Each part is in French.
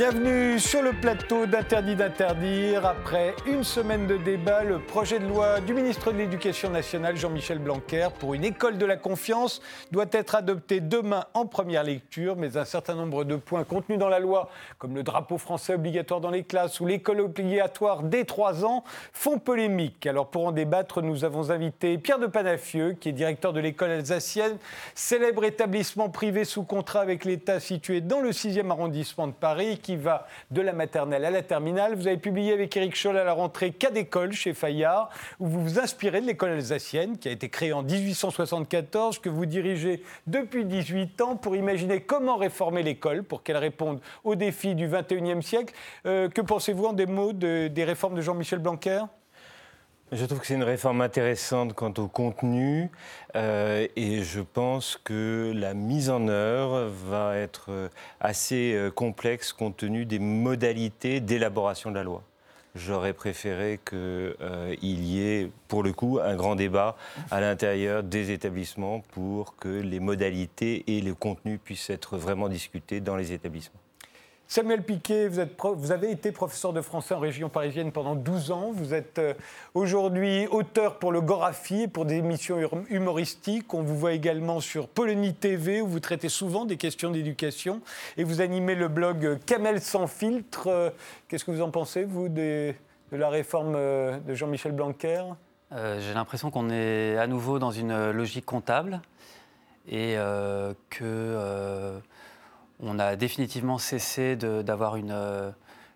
Bienvenue sur le plateau d'Interdit d'interdire. Après une semaine de débat, le projet de loi du ministre de l'Éducation nationale, Jean-Michel Blanquer, pour une école de la confiance doit être adopté demain en première lecture, mais un certain nombre de points contenus dans la loi, comme le drapeau français obligatoire dans les classes ou l'école obligatoire dès 3 ans, font polémique. Alors pour en débattre, nous avons invité Pierre de Panafieux, qui est directeur de l'école alsacienne, célèbre établissement privé sous contrat avec l'État situé dans le 6e arrondissement de Paris va de la maternelle à la terminale. Vous avez publié avec Éric Scholl à la rentrée Cas d'école chez Fayard, où vous vous inspirez de l'école alsacienne, qui a été créée en 1874, que vous dirigez depuis 18 ans pour imaginer comment réformer l'école pour qu'elle réponde aux défis du 21e siècle. Euh, que pensez-vous en des mots des réformes de Jean-Michel Blanquer? Je trouve que c'est une réforme intéressante quant au contenu euh, et je pense que la mise en œuvre va être euh, assez euh, complexe compte tenu des modalités d'élaboration de la loi. J'aurais préféré qu'il y ait, pour le coup, un grand débat à l'intérieur des établissements pour que les modalités et le contenu puissent être vraiment discutés dans les établissements. Samuel Piquet, vous, avez été professeur de français en région parisienne pendant 12 ans. Vous êtes euh, aujourd'hui auteur pour le Gorafi pour des émissions humoristiques. On vous voit également sur Polonie TV où vous traitez souvent des questions d'éducation. Et vous animez le blog Camel sans filtre. Euh, qu'est-ce que vous en pensez, vous, de la réforme euh, de Jean-Michel Blanquer? J'ai l'impression qu'on est à nouveau dans une logique comptable et que on a définitivement cessé d'avoir euh,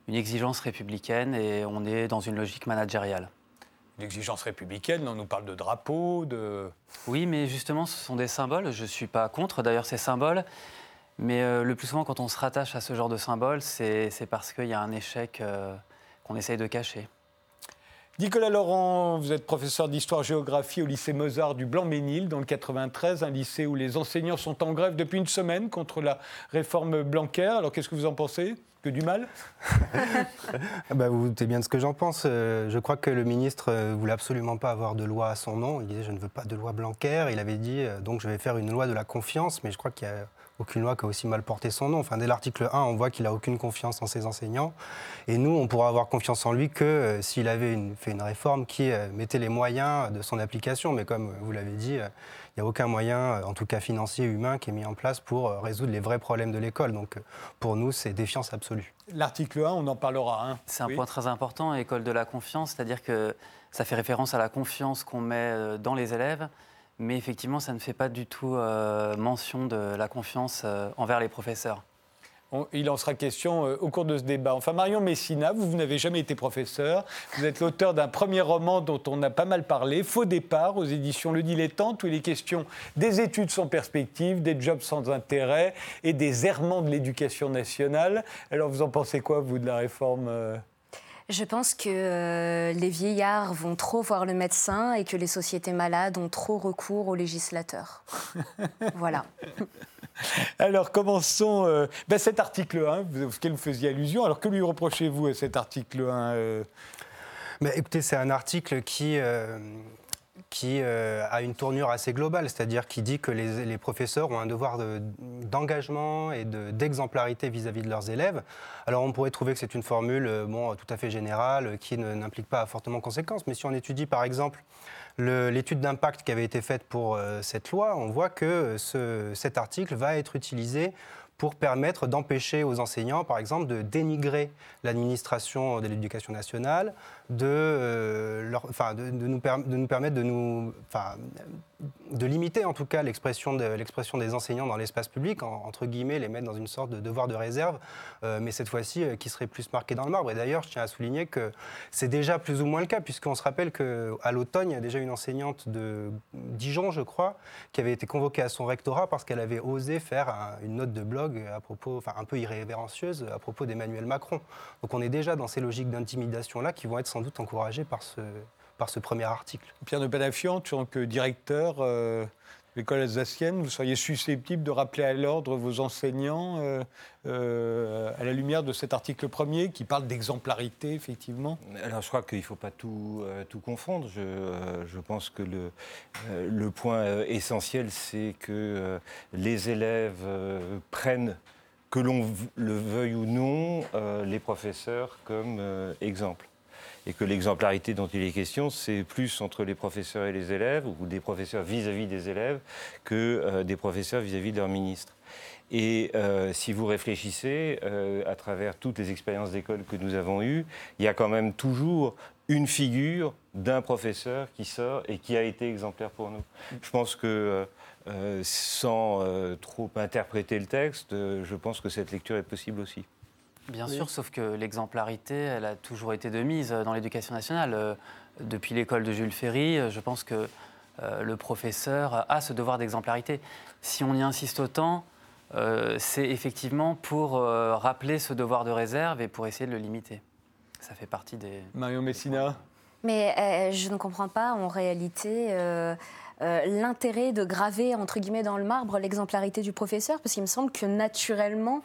une, exigence républicaine et on est dans une logique managériale. Une exigence républicaine, on nous parle de drapeaux, de... Oui, mais justement, ce sont des symboles. Je ne suis pas contre d'ailleurs ces symboles. Mais euh, le plus souvent, quand on se rattache à ce genre de symboles, c'est parce qu'il y a un échec euh, qu'on essaye de cacher. Nicolas Laurent, vous êtes professeur d'histoire-géographie au lycée Mozart du Blanc-Ménil, dans le 93, un lycée où les enseignants sont en grève depuis une semaine contre la réforme Blanquer. Alors qu'est-ce que vous en pensez? Que du mal? Ah bah, Vous doutez bien de ce que j'en pense. Euh, je crois que le ministre ne euh, voulait absolument pas avoir de loi à son nom. Il disait Je ne veux pas de loi Blanquer. Il avait dit euh, Donc je vais faire une loi de la confiance. Mais je crois qu'il y a aucune loi qui a aussi mal porté son nom. Enfin, dès l'article 1, on voit qu'il n'a aucune confiance en ses enseignants. Et nous, on pourra avoir confiance en lui que euh, s'il avait fait une réforme qui euh, mettait les moyens de son application. Mais comme vous l'avez dit, euh, il n'y a aucun moyen, en tout cas financier, humain, qui est mis en place pour résoudre les vrais problèmes de l'école. Donc pour nous, c'est défiance absolue. L'article 1, on en parlera. Hein. C'est un point très important, école de la confiance, c'est-à-dire que ça fait référence à la confiance qu'on met dans les élèves. Mais effectivement, ça ne fait pas du tout euh, mention de la confiance euh, envers les professeurs. il en sera question euh, au cours de ce débat. Enfin, Marion Messina, vous, n'avez jamais été professeur. Vous êtes l'auteur d'un premier roman dont on a pas mal parlé, Faux départ, aux éditions Le Dilettante, où il est question des études sans perspective, des jobs sans intérêt et des errements de l'éducation nationale. Alors, vous en pensez quoi, vous, de la réforme je pense que euh, les vieillards vont trop voir le médecin et que les sociétés malades ont trop recours aux législateurs. voilà. Alors commençons euh, ben, cet article 1, auquel vous faisiez allusion. Alors que lui reprochez-vous à cet article 1 euh? ben, Écoutez, c'est un article qui qui euh, a une tournure assez globale, c'est-à-dire qui dit que les, professeurs ont un devoir d'engagement et d'exemplarité vis-à-vis de leurs élèves. Alors on pourrait trouver que c'est une formule euh, bon, tout à fait générale, qui n'implique pas fortement conséquence, mais si on étudie par exemple l'étude d'impact qui avait été faite pour euh, cette loi, on voit que cet article va être utilisé pour permettre d'empêcher aux enseignants, par exemple, de dénigrer l'administration de l'éducation nationale, de, euh, leur, enfin, de, nous de, nous permettre de nous, de limiter en tout cas l'expression de, l'expression des enseignants dans l'espace public, entre guillemets, les mettre dans une sorte de devoir de réserve, euh, mais cette fois-ci euh, qui serait plus marqué dans le marbre. Et d'ailleurs, je tiens à souligner que c'est déjà plus ou moins le cas, puisqu'on se rappelle qu'à l'automne, il y a déjà une enseignante de Dijon, je crois, qui avait été convoquée à son rectorat parce qu'elle avait osé faire une note de blog à propos, un peu irrévérencieuse à propos d'Emmanuel Macron. Donc on est déjà dans ces logiques d'intimidation-là qui vont être sans doute encouragées par ce, par ce premier article. Pierre de Panafian, en tant que directeur euh, de l'école alsacienne, vous seriez susceptible de rappeler à l'ordre vos enseignants euh, euh, à la lumière de cet article premier qui parle d'exemplarité, effectivement? Alors je crois qu'il ne faut pas tout, tout confondre. Je, je, pense que le, le point essentiel, c'est que les élèves prennent que l'on le veuille ou non, les professeurs comme exemple et que l'exemplarité dont il est question, c'est plus entre les professeurs et les élèves, ou des professeurs vis-à-vis des élèves, que des professeurs vis-à-vis de leurs ministres. Et euh, si vous réfléchissez euh, à travers toutes les expériences d'école que nous avons eues, il y a quand même toujours une figure d'un professeur qui sort et qui a été exemplaire pour nous. Je pense que, euh, sans trop interpréter le texte, je pense que cette lecture est possible aussi. Bien sûr, sauf que l'exemplarité, elle a toujours été de mise dans l'éducation nationale. Depuis l'école de Jules Ferry, je pense que le professeur a ce devoir d'exemplarité. Si on y insiste autant, euh, c'est effectivement pour euh, rappeler ce devoir de réserve et pour essayer de le limiter. Ça fait partie des... Mario Messina Mais euh, je ne comprends pas en réalité l'intérêt de graver entre guillemets dans le marbre l'exemplarité du professeur, parce qu'il me semble que naturellement,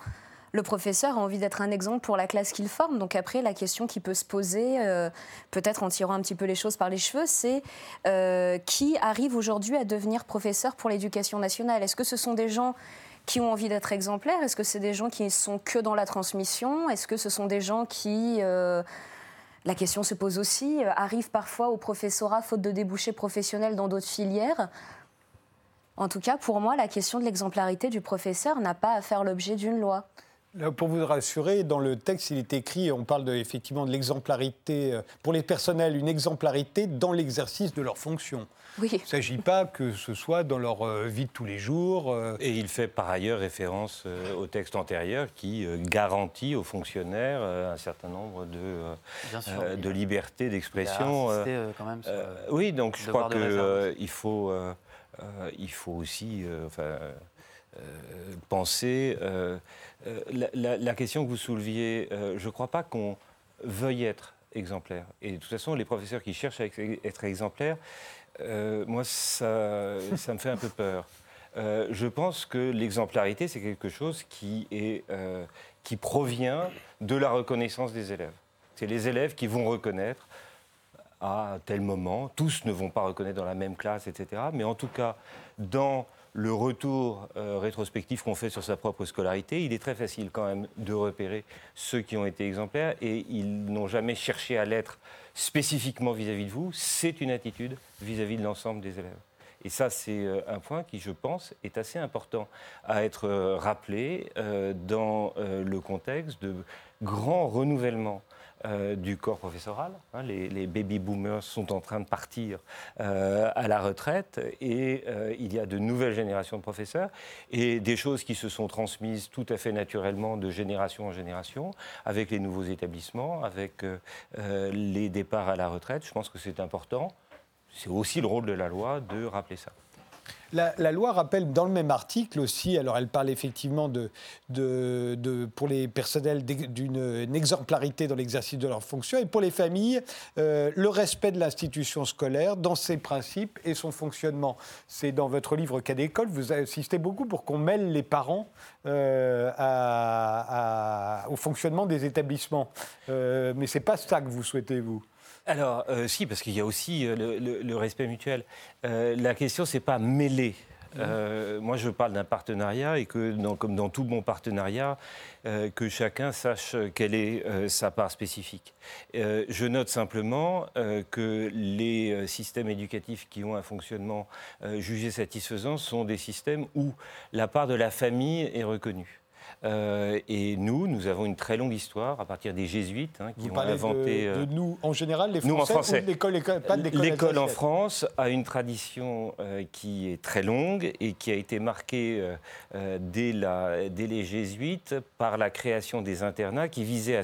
le professeur a envie d'être un exemple pour la classe qu'il forme. Donc après, la question qui peut se poser, peut-être en tirant un petit peu les choses par les cheveux, c'est qui arrive aujourd'hui à devenir professeur pour l'éducation nationale? Est-ce que ce sont des gens qui ont envie d'être exemplaires? Est-ce que c'est des gens qui sont que dans la transmission? Est-ce que ce sont des gens qui, euh, la question se pose aussi, euh, arrivent parfois au professorat faute de débouchés professionnels dans d'autres filières? En tout cas, pour moi, la question de l'exemplarité du professeur n'a pas à faire l'objet d'une loi. Pour vous rassurer, dans le texte, il est écrit, on parle de, effectivement de l'exemplarité, euh, pour les personnels, une exemplarité dans l'exercice de leurs fonctions. Il ne s'agit pas que ce soit dans leur euh, vie de tous les jours. Euh. Et il fait par ailleurs référence au texte antérieur qui garantit aux fonctionnaires un certain nombre de, de libertés d'expression. quand même oui, donc je crois qu'il faut, il faut aussi enfin, penser euh, la, question que vous souleviez, euh, je ne crois pas qu'on veuille être exemplaire. Et de toute façon, les professeurs qui cherchent à être exemplaires, euh, moi, ça, me fait un peu peur. je pense que l'exemplarité, c'est quelque chose qui provient de la reconnaissance des élèves. C'est les élèves qui vont reconnaître à tel moment, tous ne vont pas reconnaître dans la même classe, etc. Mais en tout cas, dans le retour euh, rétrospectif qu'on fait sur sa propre scolarité, il est très facile quand même de repérer ceux qui ont été exemplaires et ils n'ont jamais cherché à l'être spécifiquement vis-à-vis de vous. C'est une attitude vis-à-vis de l'ensemble des élèves. Et ça, c'est euh, un point qui, je pense, est assez important à être euh, rappelé dans le contexte de grands renouvellements euh, du corps professoral. Hein, les, baby boomers sont en train de partir euh, à la retraite et euh, il y a de nouvelles générations de professeurs et des choses qui se sont transmises tout à fait naturellement de génération en génération avec les nouveaux établissements, avec les départs à la retraite. Je pense que c'est important. C'est aussi le rôle de la loi de rappeler ça. La, loi rappelle dans le même article aussi, alors elle parle effectivement de, pour les personnels d'une exemplarité dans l'exercice de leurs fonctions et pour les familles, euh, le respect de l'institution scolaire dans ses principes et son fonctionnement. C'est dans votre livre Cas d'école, vous insistez beaucoup pour qu'on mêle les parents euh, au fonctionnement des établissements. Euh, mais ce n'est pas ça que vous souhaitez, vous? Alors, euh, si, parce qu'il y a aussi euh, le, respect mutuel. Euh, la question, c'est pas mêler. Mmh. moi, je parle d'un partenariat et que, comme dans tout bon partenariat, que chacun sache quelle est sa part spécifique. je note simplement que les systèmes éducatifs qui ont un fonctionnement jugé satisfaisant sont des systèmes où la part de la famille est reconnue. Euh, et nous, nous avons une très longue histoire à partir des jésuites hein, qui ont inventé. De, de, euh, nous, en général, les Français, nous, en français. L'école en France a une tradition euh, qui est très longue et qui a été marquée dès, la, dès les jésuites par la création des internats qui visaient à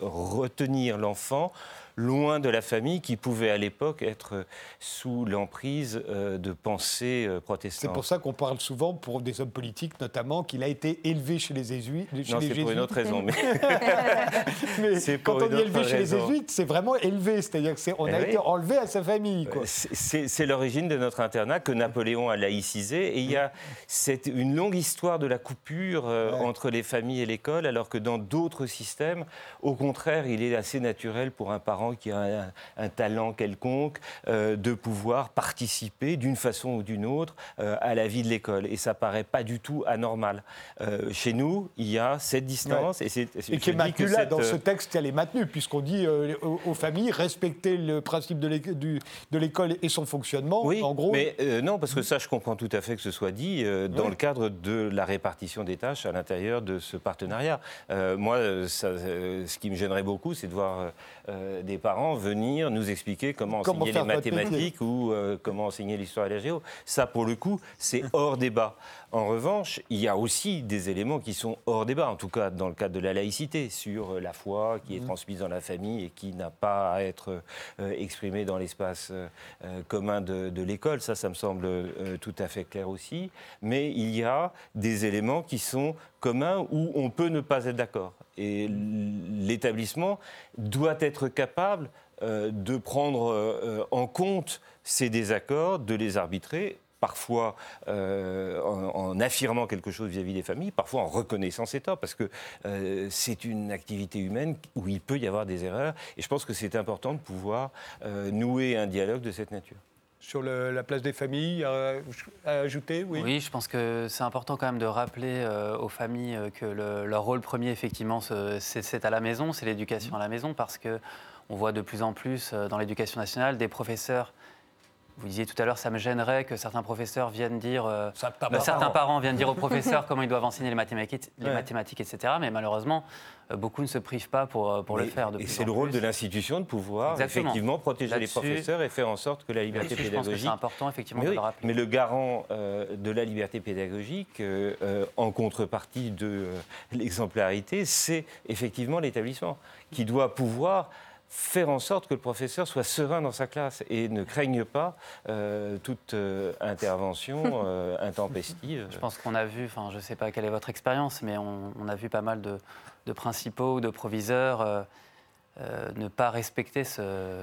retenir l'enfant loin de la famille qui pouvait à l'époque être sous l'emprise euh, de pensées euh, protestantes. C'est pour ça qu'on parle souvent, pour des hommes politiques notamment, qu'il a été élevé chez les jésuites. Non, c'est pour une autre raison. Mais, quand on est élevé chez les jésuites, c'est vraiment élevé, c'est-à-dire qu'on eh a été enlevé à sa famille. C'est l'origine de notre internat que Napoléon a laïcisé. Et il y a cette, une longue histoire de la coupure euh, entre les familles et l'école, alors que dans d'autres systèmes, au contraire, il est assez naturel pour un parent qui a un, talent quelconque, euh, de pouvoir participer d'une façon ou d'une autre euh, à la vie de l'école. Et ça paraît pas du tout anormal. Euh, chez nous, il y a cette distance. Et, c'est, et qui est maintenue là, dans ce texte, elle est maintenue, puisqu'on dit aux, familles, respecter le principe de l'école et son fonctionnement. Oui, en gros. Mais non, parce que ça, je comprends tout à fait que ce soit dit dans le cadre de la répartition des tâches à l'intérieur de ce partenariat. moi, ce qui me gênerait beaucoup, c'est de voir des parents venir nous expliquer comment, enseigner les mathématiques ou euh, comment enseigner l'histoire et la géo. Ça, pour le coup, c'est hors débat. En revanche, il y a aussi des éléments qui sont hors débat, en tout cas dans le cadre de la laïcité, sur euh, la foi qui est mmh. transmise dans la famille et qui n'a pas à être euh, exprimée dans l'espace commun de, de l'école. Ça, ça me semble tout à fait clair aussi. Mais il y a des éléments qui sont communs où on peut ne pas être d'accord. Et l'établissement doit être capable euh, de prendre euh, en compte ces désaccords, de les arbitrer parfois euh, en, affirmant quelque chose vis-à-vis des familles, parfois en reconnaissant ces torts, parce que c'est une activité humaine où il peut y avoir des erreurs, et je pense que c'est important de pouvoir nouer un dialogue de cette nature. Sur la place des familles, à, ajouter oui. oui, je pense que c'est important quand même de rappeler aux familles que leur rôle premier, effectivement, c'est à la maison, c'est l'éducation à la maison, parce que on voit de plus en plus euh, dans l'éducation nationale des professeurs vous disiez tout à l'heure, ça me gênerait que certains professeurs viennent dire, euh, bah, certains parents viennent dire aux professeurs comment ils doivent enseigner les mathématiques, les mathématiques etc. Mais malheureusement, euh, beaucoup ne se privent pas pour, pour le faire. et c'est le rôle de l'institution de pouvoir effectivement protéger les professeurs et faire en sorte que la liberté pédagogique. C'est important effectivement de le rappeler. Mais le garant de la liberté pédagogique, en contrepartie de l'exemplarité, c'est effectivement l'établissement qui doit pouvoir faire en sorte que le professeur soit serein dans sa classe et ne craigne pas euh, toute euh, intervention euh, intempestive. Je pense qu'on a vu, enfin je ne sais pas quelle est votre expérience, mais on, a vu pas mal de, principaux ou de proviseurs ne pas respecter ce...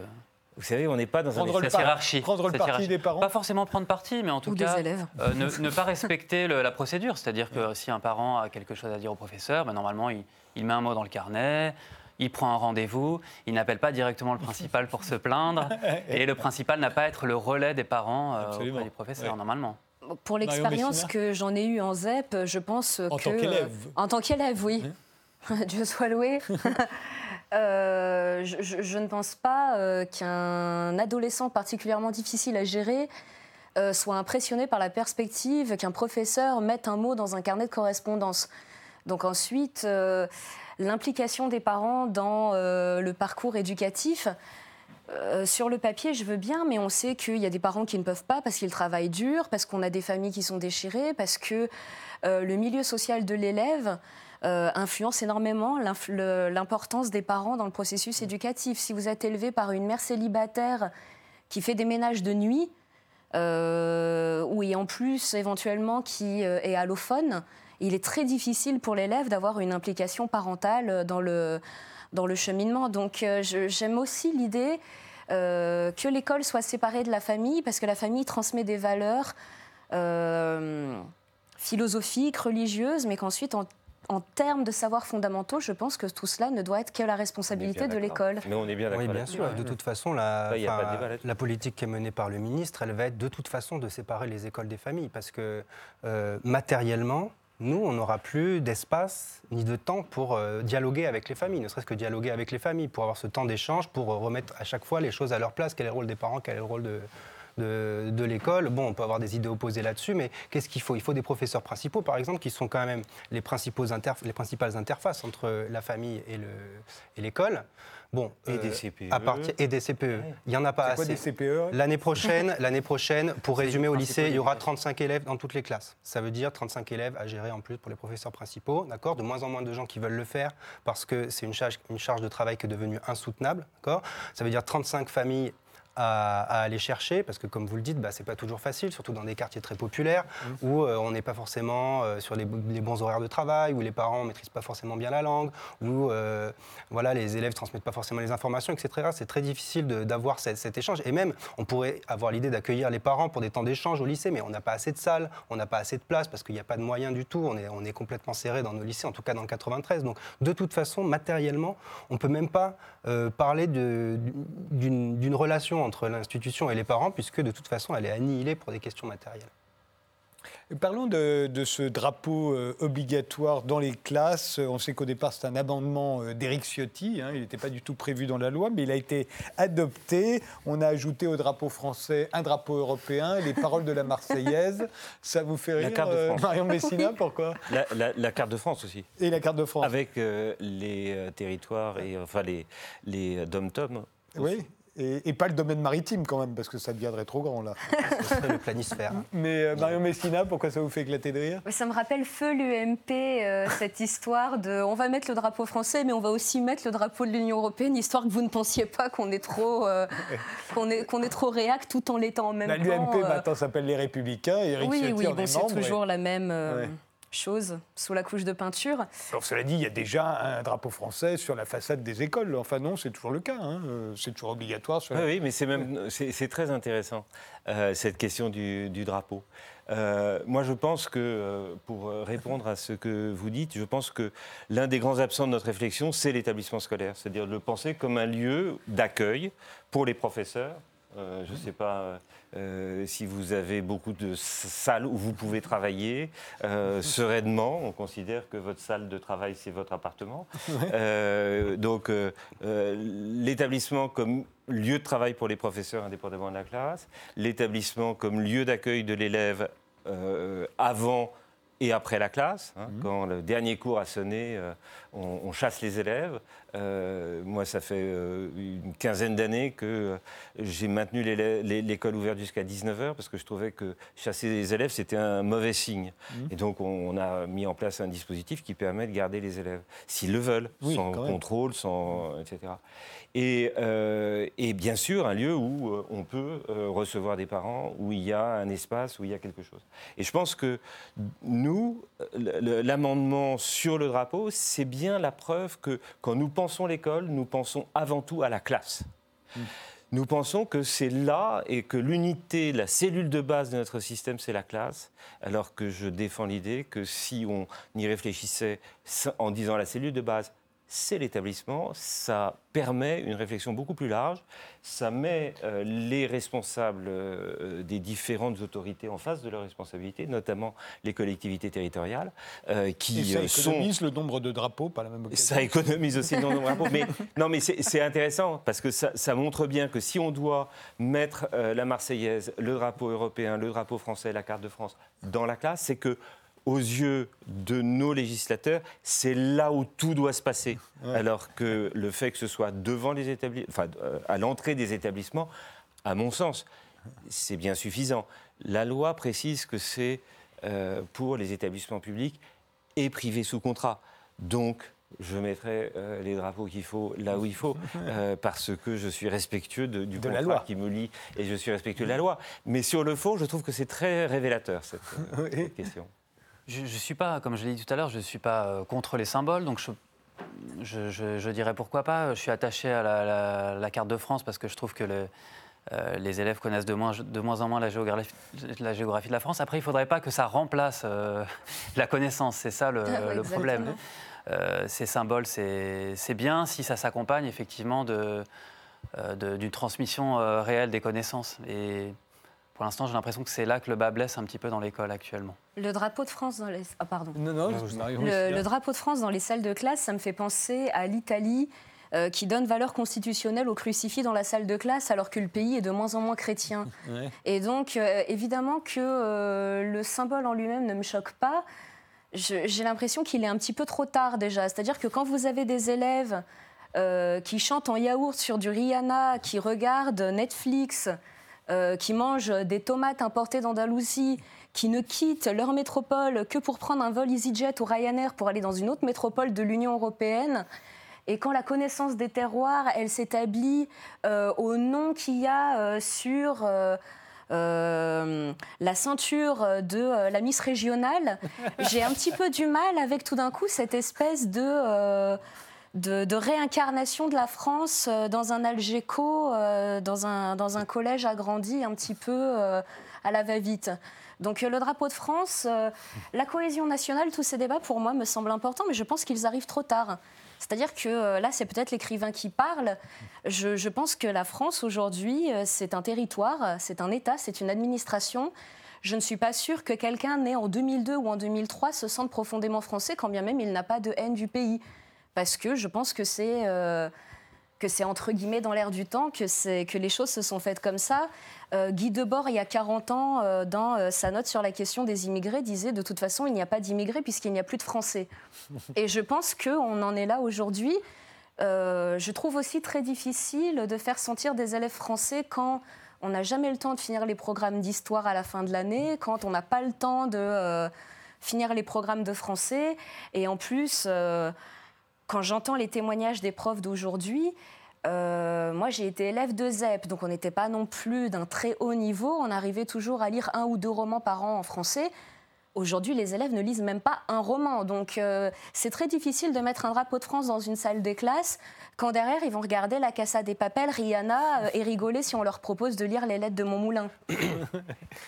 Vous savez, on n'est pas dans prendre une hiérarchie. Prendre le parti des parents Pas forcément prendre parti, mais en tout cas, ne, pas respecter la procédure. C'est-à-dire que si un parent a quelque chose à dire au professeur, ben, normalement, il, il met un mot dans le carnet, il prend un rendez-vous, il n'appelle pas directement le principal pour se plaindre, et le principal n'a pas à être le relais des parents euh, auprès du professeur, normalement. Pour l'expérience que j'en ai eue en ZEP, je pense en que... Tant qu'élève. en tant qu'élève, oui. Dieu soit loué. Euh, je, ne pense pas euh, qu'un adolescent particulièrement difficile à gérer soit impressionné par la perspective qu'un professeur mette un mot dans un carnet de correspondance. Donc ensuite l'implication des parents dans euh, le parcours éducatif. Euh, sur le papier, je veux bien, mais on sait qu'il y a des parents qui ne peuvent pas parce qu'ils travaillent dur, parce qu'on a des familles qui sont déchirées, parce que euh, le milieu social de l'élève influence énormément l'importance des parents dans le processus éducatif. Si vous êtes élevé par une mère célibataire qui fait des ménages de nuit, ou en plus éventuellement qui est allophone, il est très difficile pour l'élève d'avoir une implication parentale dans le, dans le cheminement. Donc euh, j'aime aussi l'idée euh, que l'école soit séparée de la famille, parce que la famille transmet des valeurs euh, philosophiques, religieuses, mais qu'ensuite, en, termes de savoirs fondamentaux, je pense que tout cela ne doit être que la responsabilité de l'école. Mais on est bien d'accord. Oui, bien sûr. De toute façon, la, la, politique qui est menée par le ministre, elle va être de toute façon de séparer les écoles des familles, parce que matériellement, nous, on n'aura plus d'espace ni de temps pour euh, dialoguer avec les familles, ne serait-ce que dialoguer avec les familles, pour avoir ce temps d'échange, pour euh, remettre à chaque fois les choses à leur place, quel est le rôle des parents, quel est le rôle de, l'école? Bon, on peut avoir des idées opposées là-dessus, mais qu'est-ce qu'il faut? Il faut des professeurs principaux, par exemple, qui sont quand même les, les principales interfaces entre la famille et l'école. Bon, et des CPE. À partir, et des CPE. Il n'y en a pas assez. Quoi, des CPE L'année prochaine, l'année prochaine, pour résumer au lycée, il y aura 35 élèves dans toutes les classes. Ça veut dire 35 élèves à gérer en plus pour les professeurs principaux, d'accord? De moins en moins de gens qui veulent le faire parce que c'est une charge, une charge de travail qui est devenue insoutenable, d'accord? Ça veut dire 35 familles à, aller chercher, parce que comme vous le dites, bah, c'est pas toujours facile, surtout dans des quartiers très populaires, mmh. où euh, on n'est pas forcément euh, sur les, bons horaires de travail, où les parents ne maîtrisent pas forcément bien la langue, où euh, voilà, les élèves transmettent pas forcément les informations, etc. C'est très difficile d'avoir cet, échange. Et même, on pourrait avoir l'idée d'accueillir les parents pour des temps d'échange au lycée, mais on n'a pas assez de salles, on n'a pas assez de place, parce qu'il n'y a pas de moyens du tout, on est, on est complètement serré dans nos lycées, en tout cas dans le 93. Donc de toute façon, matériellement, on ne peut même pas parler d'une relation entre l'institution et les parents, puisque de toute façon, elle est annihilée pour des questions matérielles. Parlons de, ce drapeau euh, obligatoire dans les classes. On sait qu'au départ, c'est un amendement euh, d'Éric Ciotti. Hein. il n'était pas du tout prévu dans la loi, mais il a été adopté. On a ajouté au drapeau français un drapeau européen, les paroles de la Marseillaise. Ça vous fait rire, euh, Marion Messina Pourquoi? La, carte de France aussi. Et la carte de France. Avec les territoires et enfin les, les dom-tom. Oui, et, pas le domaine maritime quand même, parce que ça deviendrait trop grand là. Ce serait le planisphère. Mais euh, Mario Messina, pourquoi ça vous fait éclater de rire? Ça me rappelle feu l'UMP, euh, cette histoire de on va mettre le drapeau français, mais on va aussi mettre le drapeau de l'Union européenne, histoire que vous ne pensiez pas qu'on est trop euh, qu'on est, qu'on est trop réac tout en l'étant en même bah, temps. L'UMP maintenant s'appelle les Républicains. Et Eric oui, oui, bon, c'est toujours la même chose sous la couche de peinture. Alors cela dit, il y a déjà un drapeau français sur la façade des écoles. Enfin non, c'est toujours le cas. Hein. Euh, c'est toujours obligatoire. oui, mais c'est même c'est très intéressant euh, cette question du, drapeau. Euh, moi, je pense que, pour répondre à ce que vous dites, je pense que l'un des grands absents de notre réflexion, c'est l'établissement scolaire, c'est-à-dire de le penser comme un lieu d'accueil pour les professeurs, je ne sais pas euh, si vous avez beaucoup de salles où vous pouvez travailler euh, sereinement, on considère que votre salle de travail, c'est votre appartement. Euh, donc, l'établissement comme lieu de travail pour les professeurs indépendamment de la classe, l'établissement comme lieu d'accueil de l'élève avant et après la classe, hein, mmh. quand le dernier cours a sonné, euh, on, chasse les élèves. Euh, moi, ça fait euh, une quinzaine d'années que j'ai maintenu l'école ouverte jusqu'à 19h parce que je trouvais que chasser les élèves, c'était un mauvais signe. Mmh. Et donc, on, a mis en place un dispositif qui permet de garder les élèves, s'ils le veulent, sans contrôle, sans, etc. Euh, et, bien sûr, un lieu où euh, on peut euh, recevoir des parents, où il y a un espace, où il y a quelque chose. Et je pense que nous, l'amendement sur le drapeau, c'est bien la preuve que quand nous pensons l'école, nous pensons avant tout à la classe. Mm. Nous pensons que c'est là et que l'unité, la cellule de base de notre système, c'est la classe, alors que je défends l'idée que si on y réfléchissait en disant la cellule de base, c'est l'établissement, ça permet une réflexion beaucoup plus large, ça met euh, les responsables euh, des différentes autorités en face de leurs responsabilités, notamment les collectivités territoriales, euh, qui Et ça économise le nombre de drapeaux, pas la même occasion. Ça économise aussi le nombre de drapeaux, mais non, mais c'est intéressant parce que ça, ça, montre bien que si on doit mettre la Marseillaise, le drapeau européen, le drapeau français, la carte de France dans la classe, c'est que aux yeux de nos législateurs, c'est là où tout doit se passer. Alors que le fait que ce soit devant les établissements, enfin, euh, à l'entrée des établissements, à mon sens, c'est bien suffisant. La loi précise que c'est euh, pour les établissements publics et privés sous contrat. Donc, je mettrai euh, les drapeaux qu'il faut là où il faut, parce que je suis respectueux du contrat la loi. qui me lie et je suis respectueux de la loi. Mais sur le fond, je trouve que c'est très révélateur, cette question. Je ne suis pas, comme je l'ai dit tout à l'heure, je ne suis pas euh, contre les symboles, donc je, je, dirais pourquoi pas. Je suis attaché à la, carte de France parce que je trouve que euh, les élèves connaissent de moins, de moins en moins la géographie, la géographie de la France. Après, il ne faudrait pas que ça remplace euh, la connaissance, c'est ça le, le problème. ces symboles, c'est bien si ça s'accompagne effectivement d'une transmission réelle des connaissances. Et pour l'instant, j'ai l'impression que c'est là que le bas blesse un petit peu dans l'école actuellement. Le drapeau de France dans les... Ah, pardon. Non, non, le, le, drapeau de France dans les salles de classe, ça me fait penser à l'Italie euh, qui donne valeur constitutionnelle au crucifix dans la salle de classe alors que le pays est de moins en moins chrétien. Et donc, euh, évidemment que euh, le symbole en lui-même ne me choque pas. J'ai l'impression qu'il est un petit peu trop tard déjà. C'est-à-dire que quand vous avez des élèves qui chantent en yaourt sur du Rihanna, qui regardent Netflix, euh, qui mangent des tomates importées d'Andalousie, qui ne quittent leur métropole que pour prendre un vol EasyJet ou Ryanair pour aller dans une autre métropole de l'Union européenne, Et quand la connaissance des terroirs, elle s'établit au nom qu'il y a sur euh, la ceinture de euh, la Miss régionale, j'ai un petit peu du mal avec tout d'un coup cette espèce de, euh, de, réincarnation de la France dans un Algeco, dans, un, dans un collège agrandi un petit peu à la va-vite. Donc le drapeau de France, la cohésion nationale, tous ces débats pour moi me semblent importants, mais je pense qu'ils arrivent trop tard. C'est-à-dire que euh, là, c'est peut-être l'écrivain qui parle. Je, pense que la France, aujourd'hui, euh, c'est un territoire, c'est un État, c'est une administration. Je ne suis pas sûre que quelqu'un né en 2002 ou en 2003 se sente profondément français, quand bien même il n'a pas de haine du pays. Parce que je pense que c'est... Euh, que c'est entre guillemets dans l'air du temps, que, que les choses se sont faites comme ça. Euh, Guy Debord, il y a 40 ans, euh, dans sa note sur la question des immigrés, disait de toute façon, il n'y a pas d'immigrés puisqu'il n'y a plus de Français. Et je pense qu'on en est là aujourd'hui. je trouve aussi très difficile de faire sentir des élèves français quand on n'a jamais le temps de finir les programmes d'histoire à la fin de l'année, quand on n'a pas le temps de finir les programmes de français. Et en plus quand j'entends les témoignages des profs d'aujourd'hui, euh, moi, j'ai été élève de ZEP, donc on n'était pas non plus d'un très haut niveau. On arrivait toujours à lire un ou deux romans par an en français. Aujourd'hui, les élèves ne lisent même pas un roman. Donc, euh, c'est très difficile de mettre un drapeau de France dans une salle des classes quand derrière, ils vont regarder La Casa des Papels, Rihanna, euh, et rigoler si on leur propose de lire les lettres de mon moulin.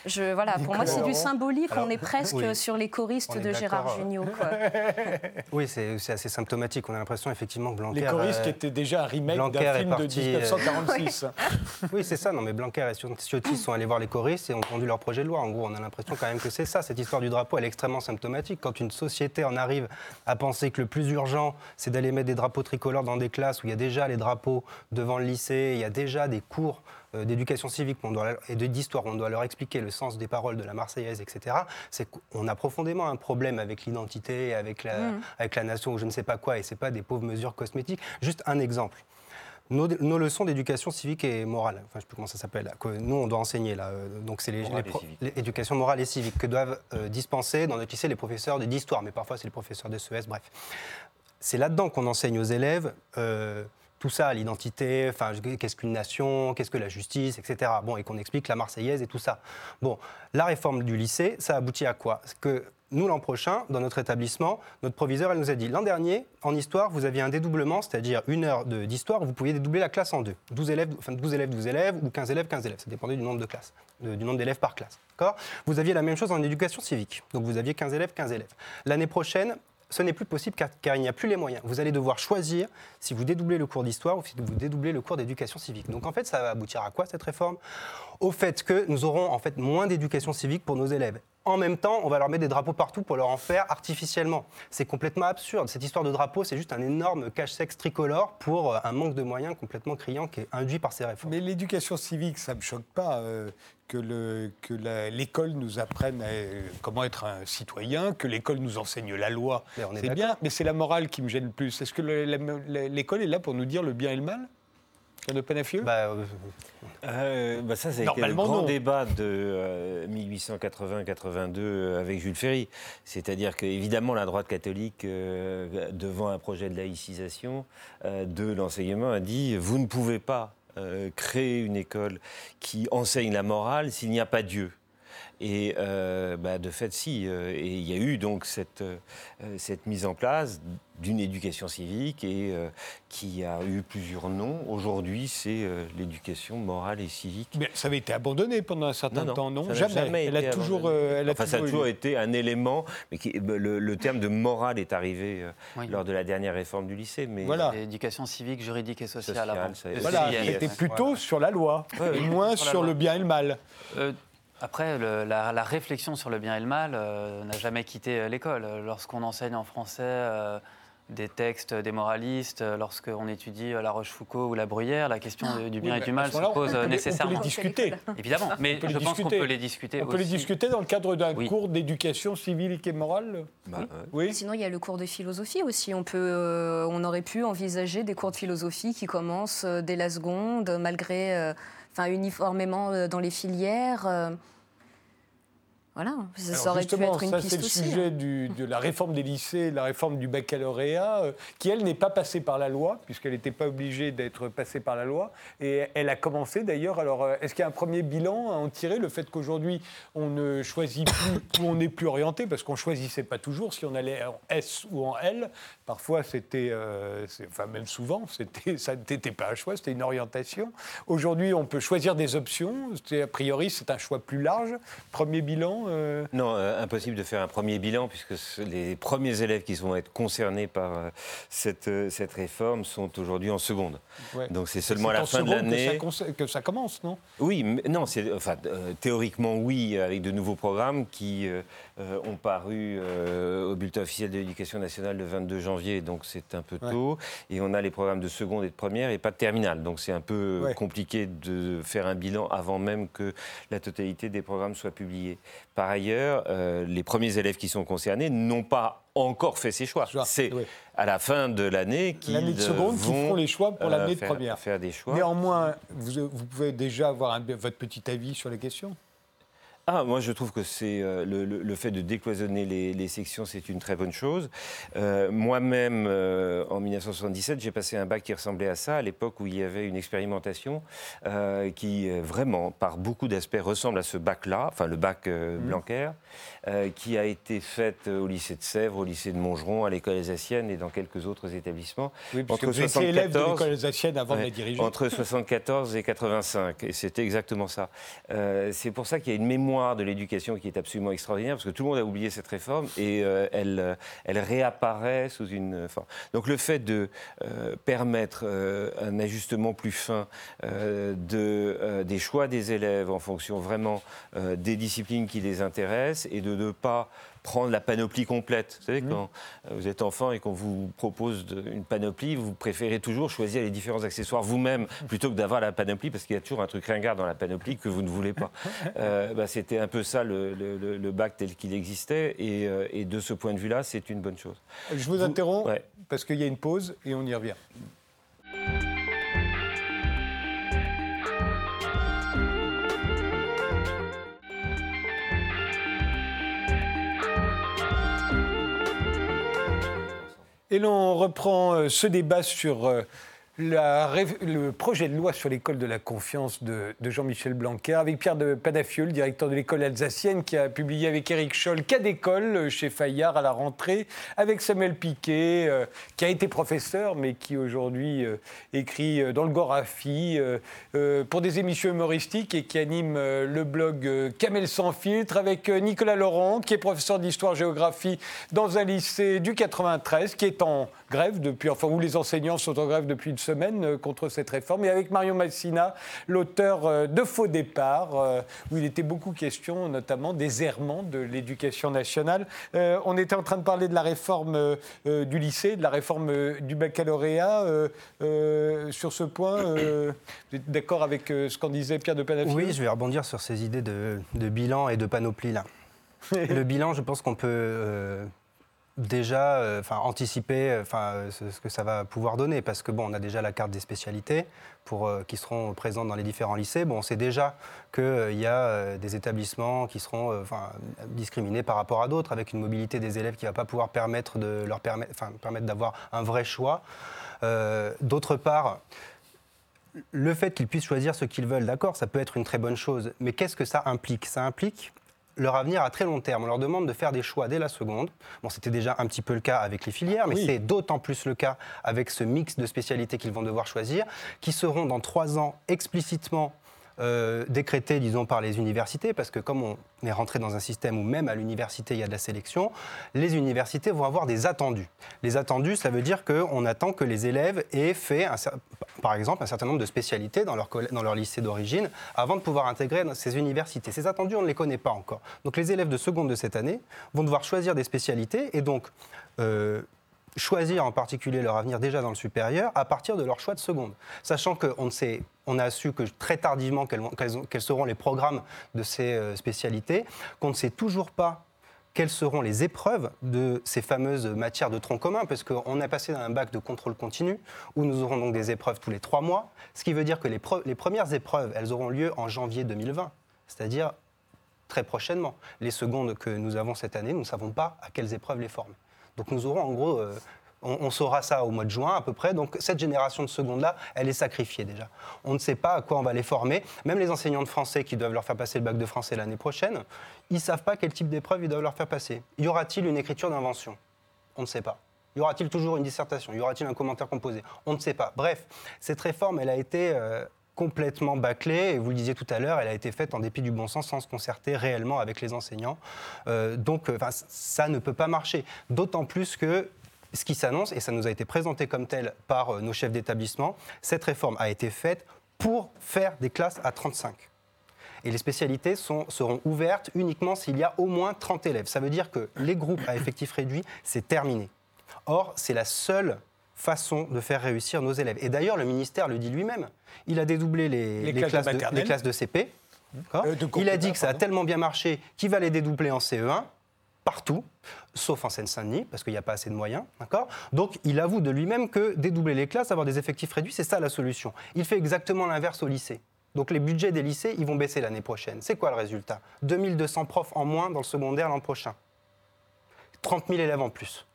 Je, voilà, pour moi, c'est du symbolique. on est presque sur les choristes de Gérard Jugnot. oui, c'est assez symptomatique. On a l'impression, effectivement, que Blanquer... Les choristes qui étaient déjà un remake d'un film de 1946. oui, c'est ça. Non, mais Blanquer et Ciotti sont allés voir les choristes et ont vendu leur projet de loi. En gros, on a l'impression quand même que c'est ça. Cette histoire du drapeau, elle est extrêmement symptomatique. Quand une société en arrive à penser que le plus urgent, c'est d'aller mettre des drapeaux tricolores dans des classes où il y a déjà les drapeaux devant le lycée, il y a déjà des cours euh, d'éducation civique et d'histoire, on doit leur expliquer le sens des paroles de la Marseillaise, etc., c'est qu'on a profondément un problème avec l'identité, avec la, mmh. avec la nation ou je ne sais pas quoi, et ce n'est pas des pauvres mesures cosmétiques. Juste un exemple. Nos, leçons d'éducation civique et morale, enfin je ne sais plus comment ça s'appelle, que nous on doit enseigner là, euh, donc c'est l'éducation morale et civique que doivent euh, dispenser dans notre lycée les professeurs d'histoire, mais parfois c'est les professeurs de CES, bref c'est là-dedans qu'on enseigne aux élèves euh, tout ça, l'identité, enfin, qu'est-ce qu'une nation, qu'est-ce que la justice, etc. Bon, et qu'on explique la Marseillaise et tout ça. Bon, la réforme du lycée, ça aboutit à quoi? Que nous, l'an prochain, dans notre établissement, notre proviseur, elle nous a dit l'an dernier, en histoire, vous aviez un dédoublement, c'est-à-dire une heure d'histoire, vous pouviez dédoubler la classe en deux. 12 élèves, enfin 12 élèves, 12 élèves, ou 15 élèves, 15 élèves. Ça dépendait du nombre de classes, du nombre d'élèves par classe. Vous aviez la même chose en éducation civique. Donc vous aviez 15 élèves, 15 élèves. L'année prochaine, ce n'est plus possible car, il n'y a plus les moyens. Vous allez devoir choisir si vous dédoublez le cours d'histoire ou si vous dédoublez le cours d'éducation civique. Donc en fait, ça va aboutir à quoi cette réforme? Au fait que nous aurons en fait moins d'éducation civique pour nos élèves en même temps, on va leur mettre des drapeaux partout pour leur en faire artificiellement. C'est complètement absurde. Cette histoire de drapeau, c'est juste un énorme cache-sexe tricolore pour euh, un manque de moyens complètement criant qui est induit par ces réformes. Mais l'éducation civique, ça ne me choque pas. Euh, que l'école nous apprenne euh, comment être un citoyen, que l'école nous enseigne la loi. C'est bien, mais c'est la morale qui me gêne le plus. Est-ce que l'école est là pour nous dire le bien et le mal? De Penafieux bah, euh, euh, bah Ça, c'est le grand débat de 1880-82 euh, avec Jules Ferry. C'est-à-dire qu'évidemment, la droite catholique, devant un projet de laïcisation de l'enseignement, a dit vous ne pouvez pas créer une école qui enseigne la morale s'il n'y a pas Dieu. Et bah, de fait, si. et il y a eu donc cette, cette mise en place d'une éducation civique et euh, qui a eu plusieurs noms. Aujourd'hui, c'est euh, l'éducation morale et civique. Mais ça avait été abandonné pendant un certain temps, non Jamais. elle a toujours. Euh, elle a ça a toujours été un élément. Mais qui, le, terme de morale est arrivé lors de la dernière réforme du lycée. Mais voilà. L'éducation civique, juridique et sociale. avant. voilà, était plutôt sur la loi, et moins sur, le bien et le mal. Après, la, réflexion sur le bien et le mal n'a jamais quitté l'école. Lorsqu'on enseigne en français des textes des moralistes, euh, lorsqu'on étudie euh, La Rochefoucauld ou La Bruyère, la question du bien et du mal se pose nécessairement. On peut les discuter. Évidemment, mais je pense qu'on peut les discuter On peut les discuter dans le cadre d'un cours d'éducation civile et morale bah, oui. Sinon, il y a le cours de philosophie aussi. On, peut, euh, on aurait pu envisager des cours de philosophie qui commencent dès la seconde, malgré, enfin, uniformément dans les filières. Voilà, ça Alors aurait pu être une ça piste c'est le aussi. sujet hein. du- de la réforme des lycées, la réforme du baccalauréat, euh, qui elle n'est pas passée par la loi, puisqu'elle n'était pas obligée d'être passée par la loi. Et elle a commencé d'ailleurs. Alors, euh, est-ce qu'il y a un premier bilan à en tirer Le fait qu'aujourd'hui on ne choisit plus où on n'est plus orienté, parce qu'on choisissait pas toujours si on allait en S ou en L. Parfois c'était, euh, enfin même souvent, c'était, ça n'était pas un choix, c'était une orientation. Aujourd'hui, on peut choisir des options. A priori, c'est un choix plus large. Premier bilan. euh, Non, euh, impossible de faire un premier bilan puisque les premiers élèves qui vont être concernés par cette, cette réforme sont aujourd'hui en seconde. ouais. Donc c'est seulement à la en fin de que l'année. Que, ça commence, non? Oui, mais non, c'est enfin théoriquement oui, avec de nouveaux programmes qui euh, euh, ont paru euh, au bulletin officiel de l'éducation nationale le 22 janvier, donc c'est un peu Ouais. tôt. Et on a les programmes de seconde et de première et pas de terminale, donc c'est un peu Ouais. compliqué de faire un bilan avant même que la totalité des programmes soit publiée. Par ailleurs, euh, les premiers élèves qui sont concernés n'ont pas encore fait ces choix. C'est oui. à la fin de l'année qu'ils L'année de seconde qui vont, feront les choix pour euh, l'année de première. Faire des choix. Néanmoins, vous, vous pouvez déjà avoir un- votre petit avis sur la question Ah, moi je trouve que c'est euh, le, fait de décloisonner les, les sections, c'est une très bonne chose. Euh, Moi-même, euh, en 1977, j'ai passé un bac qui ressemblait à ça, à l'époque où il y avait une expérimentation qui vraiment, par beaucoup d'aspects, ressemble à ce bac-là, enfin le bac euh, Blanquer, qui a été faite au lycée de Sèvres, au lycée de Montgeron, à l'école alsacienne et dans quelques autres établissements. Oui, parce que vous étiez élève de 74 l'école alsacienne avant de Ouais, la diriger. Entre 74 et 85, et c'était exactement ça. C'est pour ça qu'il y a une mémoire de l'éducation qui est absolument extraordinaire, parce que tout le monde a oublié cette réforme et euh, elle, euh, elle réapparaît sous une forme. Donc le fait de euh, permettre un ajustement plus fin de, des choix des élèves en fonction vraiment des disciplines qui les intéressent et de ne pas prendre la panoplie complète. Vous savez, quand euh, vous êtes enfant et qu'on vous propose de- une panoplie, vous préférez toujours choisir les différents accessoires vous-même plutôt que d'avoir la panoplie parce qu'il y a toujours un truc ringard dans la panoplie que vous ne voulez pas. Euh, bah, C'était un peu ça le, le- le- le bac tel qu'il existait et, euh, et de ce point de vue-là, c'est une bonne chose. Je vous interromps Ouais. parce qu'il y a une pause et on y revient. Et l'on reprend euh, ce débat sur euh, le projet de loi sur l'école de la confiance de, Jean-Michel Blanquer avec Pierre de Padafieux, le directeur de l'école alsacienne, qui a publié avec Éric Scholl Cas d'école euh, chez Fayard à la rentrée, avec Samuel Piquet, euh, qui a été professeur, mais qui aujourd'hui euh, écrit dans le Gorafi pour des émissions humoristiques et qui anime le blog Camel sans filtre, avec Nicolas Laurent, qui est professeur d'histoire-géographie dans un lycée du 93, qui est en grève depuis, enfin, où les enseignants sont en grève depuis une semaine euh, contre cette réforme, et avec Marion Massina, l'auteur euh, de Faux départ, euh, où il était beaucoup question notamment des errements de l'éducation nationale. On était en train de parler de la réforme du lycée, de la réforme du baccalauréat. Sur ce point, vous êtes d'accord avec ce qu'en disait Pierre de Panafieux Oui, je vais rebondir sur ces idées de, de bilan et de panoplie là. le bilan, je pense qu'on peut déjà euh, anticiper euh, euh, ce, que ça va pouvoir donner, parce que on a déjà la carte des spécialités qui seront présentes dans les différents lycées. Bon, on sait déjà qu'il y a des établissements qui seront discriminés par rapport à d'autres, avec une mobilité des élèves qui ne va pas pouvoir permettre de leur permettre, d'avoir un vrai choix. D'autre part, le fait qu'ils puissent choisir ce qu'ils veulent, d'accord, ça peut être une très bonne chose. Mais qu'est-ce que ça implique? Ça implique leur avenir à très long terme. On leur demande de faire des choix dès la seconde. Bon, c'était déjà un petit peu le cas avec les filières, mais Oui. c'est d'autant plus le cas avec ce mix de spécialités qu'ils vont devoir choisir, qui seront dans trois ans explicitement euh, disons, par les universités, parce que comme on est rentré dans un système où même à l'université il y a de la sélection, les universités vont avoir des attendus. Les attendus, ça veut dire qu'on attend que les élèves aient fait, par exemple, un certain nombre de spécialités dans leur, lycée d'origine avant de pouvoir intégrer ces universités. Ces attendus, on ne les connaît pas encore. Donc les élèves de seconde de cette année vont devoir choisir des spécialités et donc euh, choisir en particulier leur avenir déjà dans le supérieur à partir de leur choix de seconde. Sachant qu'on ne sait, on a su que très tardivement quels, seront les programmes de ces euh, spécialités, qu'on ne sait toujours pas quelles seront les épreuves de ces fameuses matières de tronc commun, parce qu'on a passé dans un bac de contrôle continu, où nous aurons donc des épreuves tous les trois mois, ce qui veut dire que les premières épreuves, elles auront lieu en janvier 2020, c'est-à-dire très prochainement. Les secondes que nous avons cette année, nous ne savons pas à quelles épreuves les former. Donc nous aurons en gros, euh, on, saura ça au mois de juin à peu près. Donc cette génération de secondes-là, elle est sacrifiée déjà. On ne sait pas à quoi on va les former. Même les enseignants de français qui doivent leur faire passer le bac de français l'année prochaine, ils ne savent pas quel type d'épreuve ils doivent leur faire passer. Y aura-t-il une écriture d'invention? On ne sait pas. Y aura-t-il toujours une dissertation? Y aura-t-il un commentaire composé? On ne sait pas. Bref, cette réforme, elle a été euh, complètement bâclée, et vous le disiez tout à l'heure, elle a été faite en dépit du bon sens, sans se concerter réellement avec les enseignants. Euh, donc, euh, ça ne peut pas marcher. D'autant plus que ce qui s'annonce, et ça nous a été présenté comme tel par nos chefs d'établissement, cette réforme a été faite pour faire des classes à 35. Et les spécialités seront ouvertes uniquement s'il y a au moins 30 élèves. Ça veut dire que les groupes à effectifs réduits, c'est terminé. Or, c'est la seule façon de faire réussir nos élèves. Et d'ailleurs, le ministère le dit lui-même. Il a dédoublé les, classes, de, CP. Euh, il a dit que ça a tellement bien marché qu'il va les dédoubler en CE1 partout, sauf en Seine-Saint-Denis, parce qu'il n'y a pas assez de moyens. Donc il avoue de lui-même que dédoubler les classes, avoir des effectifs réduits, c'est ça la solution. Il fait exactement l'inverse au lycée. Donc les budgets des lycées, ils vont baisser l'année prochaine. C'est quoi le résultat? 2200 profs en moins dans le secondaire l'an prochain. 30 000 élèves en plus.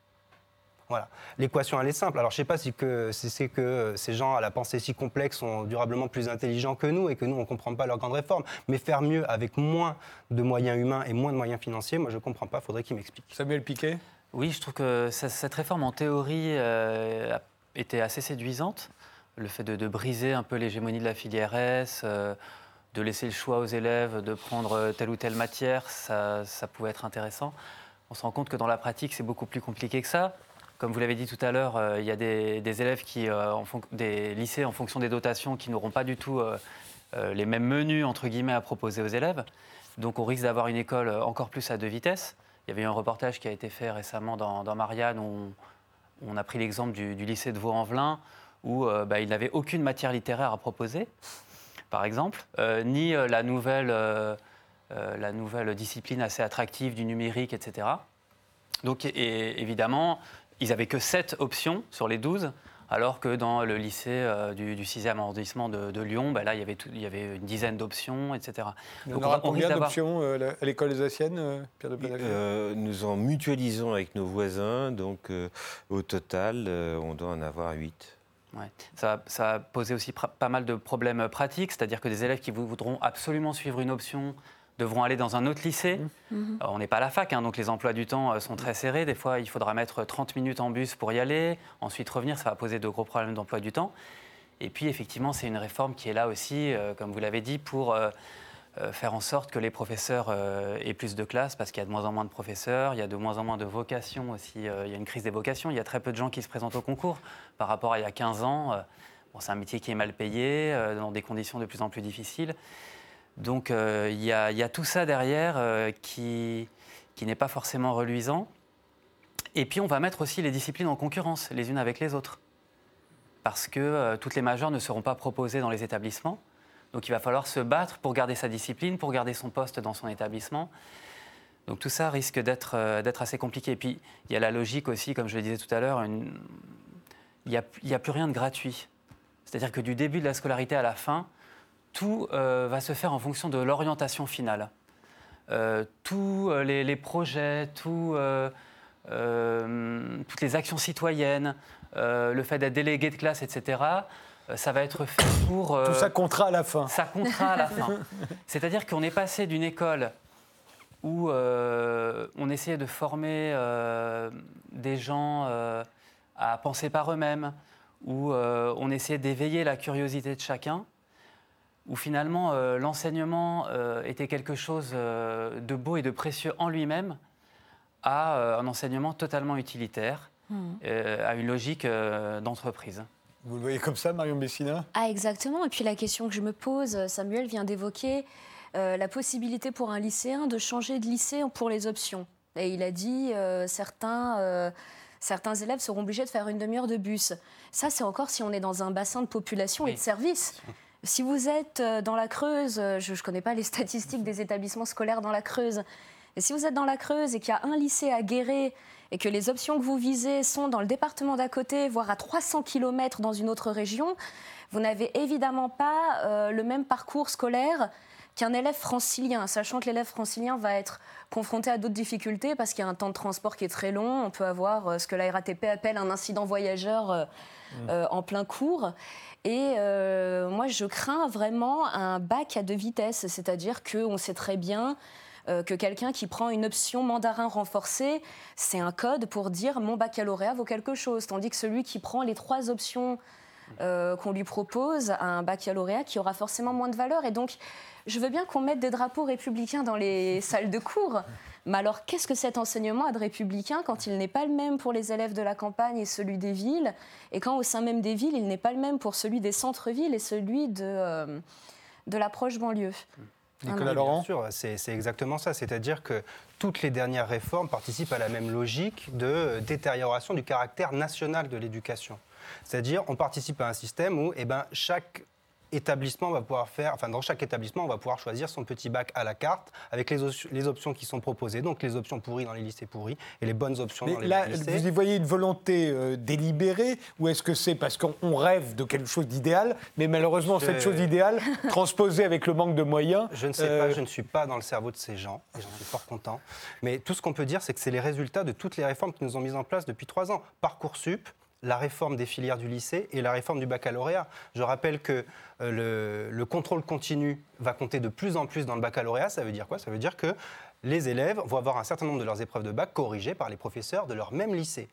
Voilà. L'équation, elle est simple. Alors, je ne sais pas si c'est que ces gens à la pensée si complexe sont durablement plus intelligents que nous et que nous, on ne comprend pas leurs grandes réformes. Mais faire mieux avec moins de moyens humains et moins de moyens financiers, moi, je ne comprends pas. Il faudrait qu'ils m'expliquent. Samuel Piquet? Oui, je trouve que cette réforme, en théorie, euh, était assez séduisante. Le fait de, briser un peu l'hégémonie de la filière S, euh, de laisser le choix aux élèves de prendre telle ou telle matière, ça, ça pouvait être intéressant. On se rend compte que dans la pratique, c'est beaucoup plus compliqué que ça. Comme vous l'avez dit tout à l'heure, euh, il y a des, élèves qui, euh, des lycées en fonction des dotations, qui n'auront pas du tout euh, les mêmes menus entre guillemets à proposer aux élèves. Donc on risque d'avoir une école encore plus à deux vitesses. Il y avait eu un reportage qui a été fait récemment dans, Marianne où on, a pris l'exemple du, lycée de Vaux-en-Velin où bah, il n'avait aucune matière littéraire à proposer, par exemple, ni la nouvelle discipline assez attractive du numérique, etc. Donc évidemment, ils n'avaient que 7 options sur les 12, alors que dans le lycée euh, du, 6e arrondissement de, Lyon, bah, là, il y, avait il y avait une dizaine d'options, etc. on aura combien d'options euh, à l'école alsacienne, euh, Pierre de Nous en mutualisons avec nos voisins, donc au total, on doit en avoir 8. Ouais. Ça, ça, a posé aussi pas mal de problèmes pratiques, c'est-à-dire que des élèves qui voudront absolument suivre une option devront aller dans un autre lycée. Mmh. Mmh. on n'est pas à la fac, hein, donc les emplois du temps euh, sont très serrés. Des fois, il faudra mettre 30 minutes en bus pour y aller, ensuite revenir. Ça va poser de gros problèmes d'emploi du temps. Et puis, effectivement, c'est une réforme qui est là aussi, euh, comme vous l'avez dit, pour euh, faire en sorte que les professeurs aient plus de classes, parce qu'il y a de moins en moins de professeurs, il y a de moins en moins de vocations aussi. il y a une crise des vocations. Il y a très peu de gens qui se présentent au concours par rapport à il y a 15 ans. Bon, c'est un métier qui est mal payé, dans des conditions de plus en plus difficiles. Donc euh, il y, a tout ça derrière euh, qui, n'est pas forcément reluisant. Et puis on va mettre aussi les disciplines en concurrence les unes avec les autres. Parce que euh, toutes les majeures ne seront pas proposées dans les établissements. Donc il va falloir se battre pour garder sa discipline, pour garder son poste dans son établissement. Donc tout ça risque d'être assez compliqué. Et puis il y a la logique aussi, comme je le disais tout à l'heure, il n'y a, plus rien de gratuit. C'est-à-dire que du début de la scolarité à la fin, tout euh, va se faire en fonction de l'orientation finale. Euh, tous euh, les, projets, toutes les actions citoyennes, le fait d'être délégué de classe, etc., ça va être fait pour... Tout ça comptera à la fin. Ça comptera à la fin. C'est-à-dire qu'on est passé d'une école où on essayait de former des gens à penser par eux-mêmes, où on essayait d'éveiller la curiosité de chacun, où finalement euh, l'enseignement euh, était quelque chose euh, de beau et de précieux en lui-même, à un enseignement totalement utilitaire, hmm. à une logique d'entreprise. Vous le voyez comme ça, Marion Messina Ah, exactement. Et puis la question que je me pose, Samuel vient d'évoquer la possibilité pour un lycéen de changer de lycée pour les options. Et il a dit certains certains élèves seront obligés de faire une demi-heure de bus. Ça, c'est encore si on est dans un bassin de population et de services. Si vous êtes euh, dans la Creuse, euh, je ne connais pas les statistiques des établissements scolaires dans la Creuse, et si vous êtes dans la Creuse et qu'il y a un lycée à Guéret et que les options que vous visez sont dans le département d'à côté, voire à 300 km dans une autre région, vous n'avez évidemment pas euh, le même parcours scolaire qu'un élève francilien, sachant que l'élève francilien va être confronté à d'autres difficultés parce qu'il y a un temps de transport qui est très long. On peut avoir euh, ce que la RATP appelle un incident voyageur euh, mmh. euh, en plein cours. Et moi, je crains vraiment un bac à deux vitesses, c'est-à-dire qu'on sait très bien que quelqu'un qui prend une option mandarin renforcé, c'est un code pour dire mon baccalauréat vaut quelque chose, tandis que celui qui prend les trois options qu'on lui propose a un baccalauréat qui aura forcément moins de valeur. Et donc, je veux bien qu'on mette des drapeaux républicains dans les salles de cours. Mais alors, qu'est-ce que cet enseignement a de républicain quand il n'est pas le même pour les élèves de la campagne et celui des villes, et quand au sein même des villes, il n'est pas le même pour celui des centres-villes et celui de, euh, de l'approche banlieue? Nicolas Laurent c'est exactement ça. C'est-à-dire que toutes les dernières réformes participent à la même logique de détérioration du caractère national de l'éducation. C'est-à-dire, on participe à un système où eh ben, chaque établissement va pouvoir faire, enfin dans chaque établissement, on va pouvoir choisir son petit bac à la carte avec les, les options qui sont proposées, donc les options pourries dans les lycées pourris et les bonnes options dans les là, lycées. Vous y voyez une volonté euh, délibérée ou est-ce que c'est parce qu'on rêve de quelque chose d'idéal, mais malheureusement cette chose idéale, transposée avec le manque de moyens Je ne sais pas, euh, je ne suis pas dans le cerveau de ces gens et j'en suis fort content. Mais tout ce qu'on peut dire, c'est que c'est les résultats de toutes les réformes qui nous ont mises en place depuis trois ans. Parcoursup, la réforme des filières du lycée et la réforme du baccalauréat. Je rappelle que euh, le, le, contrôle continu va compter de plus en plus dans le baccalauréat. Ça veut dire quoi? Ça veut dire que les élèves vont avoir un certain nombre de leurs épreuves de bac corrigées par les professeurs de leur même lycée.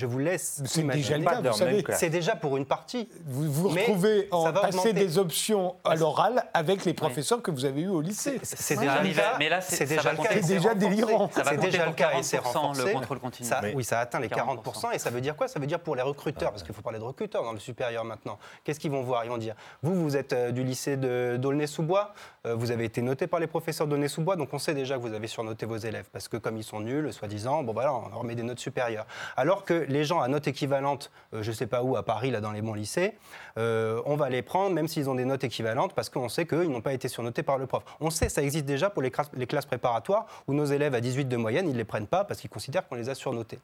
Je vous laisse. C'est déjà pour une partie. Vous vous retrouvez en passer des options à l'oral avec les professeurs que vous avez eus au lycée. C'est déjà, le cas. Mais là, c'est déjà, déjà délirant. C'est déjà le cas et c'est renforcé. Le contrôle continu. Ça, oui, ça atteint les 40%. Et ça veut dire quoi? Ça veut dire pour les recruteurs, parce qu'il faut parler de recruteurs dans le supérieur maintenant. Qu'est-ce qu'ils vont voir? Ils vont dire vous, vous êtes euh, du lycée d'Aulnay-sous-Bois, euh, vous avez été noté par les professeurs d'Aulnay-sous-Bois, donc on sait déjà que vous avez surnoter vos élèves, parce que comme ils sont nuls, soi-disant, bon voilà, on leur met des notes supérieures. Alors que les gens à notes équivalentes, euh, je ne sais pas où, à Paris, là dans les bons lycées, euh, on va les prendre même s'ils ont des notes équivalentes, parce qu'on sait qu'ils n'ont pas été surnotés par le prof. On sait, ça existe déjà pour les, les classes préparatoires, où nos élèves à 18 de moyenne, ils ne les prennent pas parce qu'ils considèrent qu'on les a surnotés.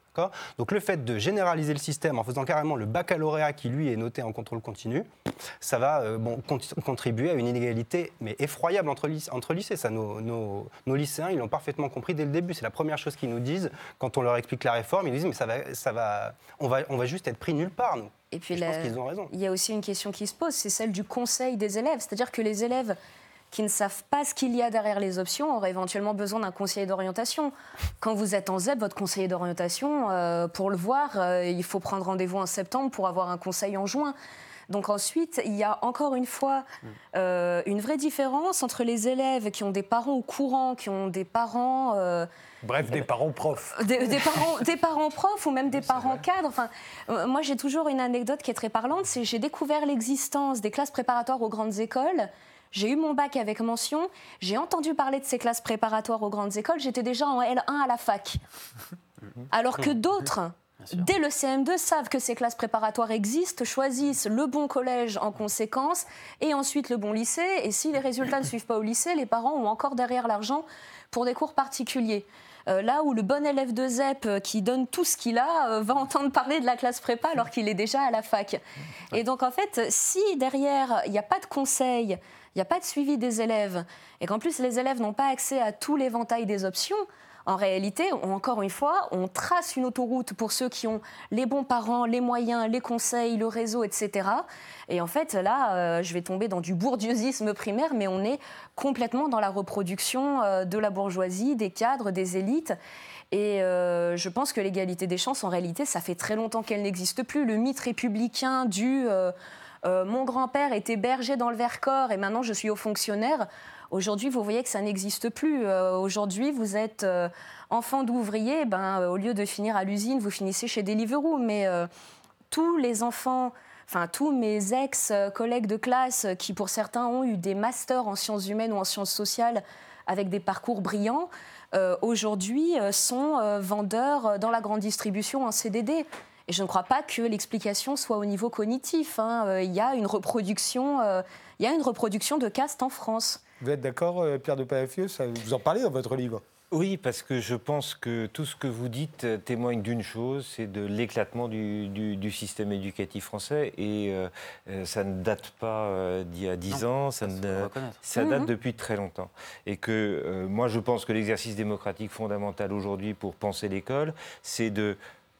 Donc le fait de généraliser le système en faisant carrément le baccalauréat qui, lui, est noté en contrôle continu, ça va euh, bon, contribuer à une inégalité mais effroyable entre, entre lycées. Ça, nos, nos, nos lycéens, ils l'ont parfaitement compris dès le début. C'est la première chose qu'ils nous disent quand on leur explique la réforme. Ils nous disent mais ça va, ça va, on va, on va juste être pris nulle part nous. Et puis je pense qu'ils ont raison. Il y a aussi une question qui se pose, c'est celle du conseil des élèves. C'est-à-dire que les élèves qui ne savent pas ce qu'il y a derrière les options auraient éventuellement besoin d'un conseiller d'orientation. Quand vous êtes en ZEP, votre conseiller d'orientation, euh, pour le voir, euh, il faut prendre rendez-vous en septembre pour avoir un conseil en juin. Donc ensuite, il y a encore une fois euh, une vraie différence entre les élèves qui ont des parents au courant, qui ont des parents... Euh, Bref, des parents profs. Des, parents, des parents profs ou même des parents cadres. Enfin, euh, moi, j'ai toujours une anecdote qui est très parlante. C'est j'ai découvert l'existence des classes préparatoires aux grandes écoles. J'ai eu mon bac avec mention. J'ai entendu parler de ces classes préparatoires aux grandes écoles. J'étais déjà en L1 à la fac. Alors que d'autres dès le CM2, savent que ces classes préparatoires existent, choisissent le bon collège en conséquence et ensuite le bon lycée. Et si les résultats ne suivent pas au lycée, les parents ont encore derrière l'argent pour des cours particuliers. Euh, là où le bon élève de ZEP euh, qui donne tout ce qu'il a euh, va entendre parler de la classe prépa alors qu'il est déjà à la fac. Et donc en fait, si derrière, il n'y a pas de conseil, il n'y a pas de suivi des élèves, et qu'en plus les élèves n'ont pas accès à tout l'éventail des options, en réalité, encore une fois, on trace une autoroute pour ceux qui ont les bons parents, les moyens, les conseils, le réseau, etc. Et en fait, là, euh, je vais tomber dans du bourdieuisme primaire, mais on est complètement dans la reproduction euh, de la bourgeoisie, des cadres, des élites. Et euh, je pense que l'égalité des chances, en réalité, ça fait très longtemps qu'elle n'existe plus. Le mythe républicain du mon grand-père était berger dans le Vercors et maintenant je suis haut fonctionnaire. Aujourd'hui, vous voyez que ça n'existe plus. Euh, aujourd'hui, vous êtes euh, enfant d'ouvrier, ben, euh, au lieu de finir à l'usine, vous finissez chez Deliveroo. Mais tous les enfants enfin tous mes ex-collègues de classe qui pour certains ont eu des masters en sciences humaines ou en sciences sociales avec des parcours brillants, aujourd'hui sont vendeurs dans la grande distribution en CDD. Et je ne crois pas que l'explication soit au niveau cognitif. Hein. Il y a une reproduction, il y a une reproduction de caste en France. Vous êtes d'accord, euh, Pierre de Palafieux Vous en parlez dans votre livre Oui, parce que je pense que tout ce que vous dites euh, témoigne d'une chose, c'est de l'éclatement du, du- du système éducatif français. Et euh, ça ne date pas euh, d'il y a dix ans, ça, ne- date depuis très longtemps. Et que euh, moi, je pense que l'exercice démocratique fondamental aujourd'hui pour penser l'école, c'est de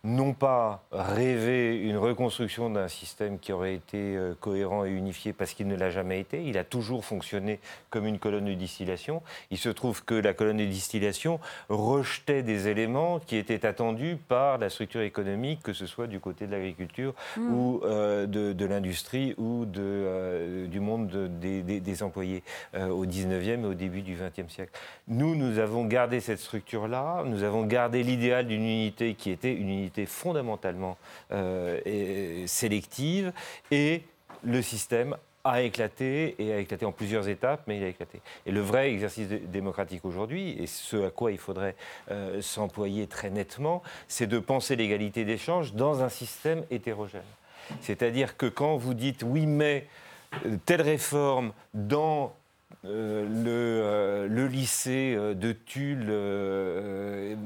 non pas rêver une reconstruction d'un système qui aurait été euh, cohérent et unifié parce qu'il ne l'a jamais été. Il a toujours fonctionné comme une colonne de distillation. Il se trouve que la colonne de distillation rejetait des éléments qui étaient attendus par la structure économique, que ce soit du côté de l'agriculture ou euh, de, de l'industrie ou de, euh, du monde de- des, des- des employés euh, au 19e et au début du 20e siècle. Nous, nous avons gardé cette structure-là, nous avons gardé l'idéal d'une unité qui était une unité fondamentalement euh, sélective et le système a éclaté et a éclaté en plusieurs étapes, mais il a éclaté. Et le vrai exercice dé- démocratique aujourd'hui, et ce à quoi il faudrait euh, s'employer très nettement, c'est de penser l'égalité d'échange dans un système hétérogène. C'est-à-dire que quand vous dites oui, mais euh, telle réforme dans le, le lycée de Tulle,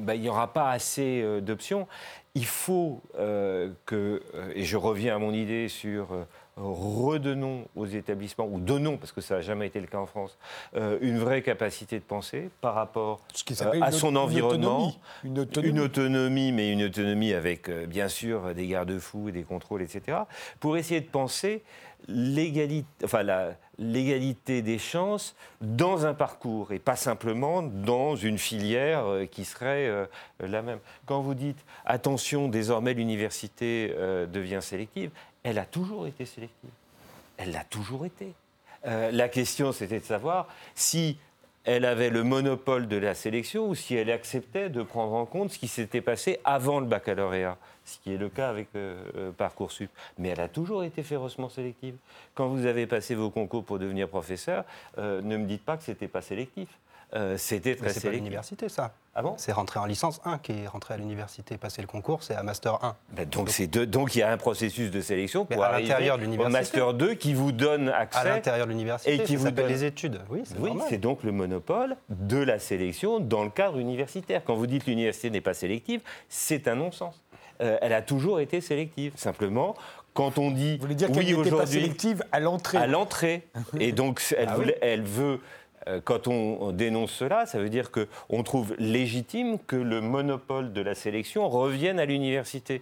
bah, il n'y aura pas assez d'options. Il faut euh, que, euh, et je reviens à mon idée sur euh, redonnons aux établissements, ou donnons, parce que ça n'a jamais été le cas en France, euh, une vraie capacité de penser par rapport Ce qui euh, s'appelle à son une environnement. autonomie. Une autonomie. Une autonomie, mais une autonomie avec, euh, bien sûr, des garde-fous et des contrôles, etc., pour essayer de penser l'égalité, enfin, des chances dans un parcours et pas simplement dans une filière euh, qui serait euh, la même. Quand vous dites attention, désormais l'université euh, devient sélective, elle a toujours été sélective. Elle l'a toujours été. La question, c'était de savoir si elle avait le monopole de la sélection ou si elle acceptait de prendre en compte ce qui s'était passé avant le baccalauréat, ce qui est le cas avec euh, euh, Parcoursup. Mais elle a toujours été férocement sélective. Quand vous avez passé vos concours pour devenir professeur, euh, ne me dites pas que c'était pas sélectif. Euh, c'était très c'est pas l'université, ça. Ah bon? C'est rentrer en licence 1 qui est rentré à l'université. Passer le concours, c'est à Master 1. Ben donc, c'est deux- donc il y a un processus de sélection pour à arriver l'intérieur de au l'université. Master 2 qui vous donne À accès l'intérieur de l'université, et qui ça vous s'appelle donne- les études. Oui, c'est Oui, normal. c'est donc le monopole de la sélection dans le cadre universitaire. Quand vous dites l'université n'est pas sélective, c'est un non-sens. Euh, elle a toujours été sélective. Simplement, quand on dit Vous voulez dire qu'elle oui n'était pas sélective à l'entrée à l'entrée, et donc elle, Ah oui. voulait- elle veut. Euh, Quand on on dénonce cela, ça veut dire qu'on trouve légitime que le monopole de la sélection revienne à l'université.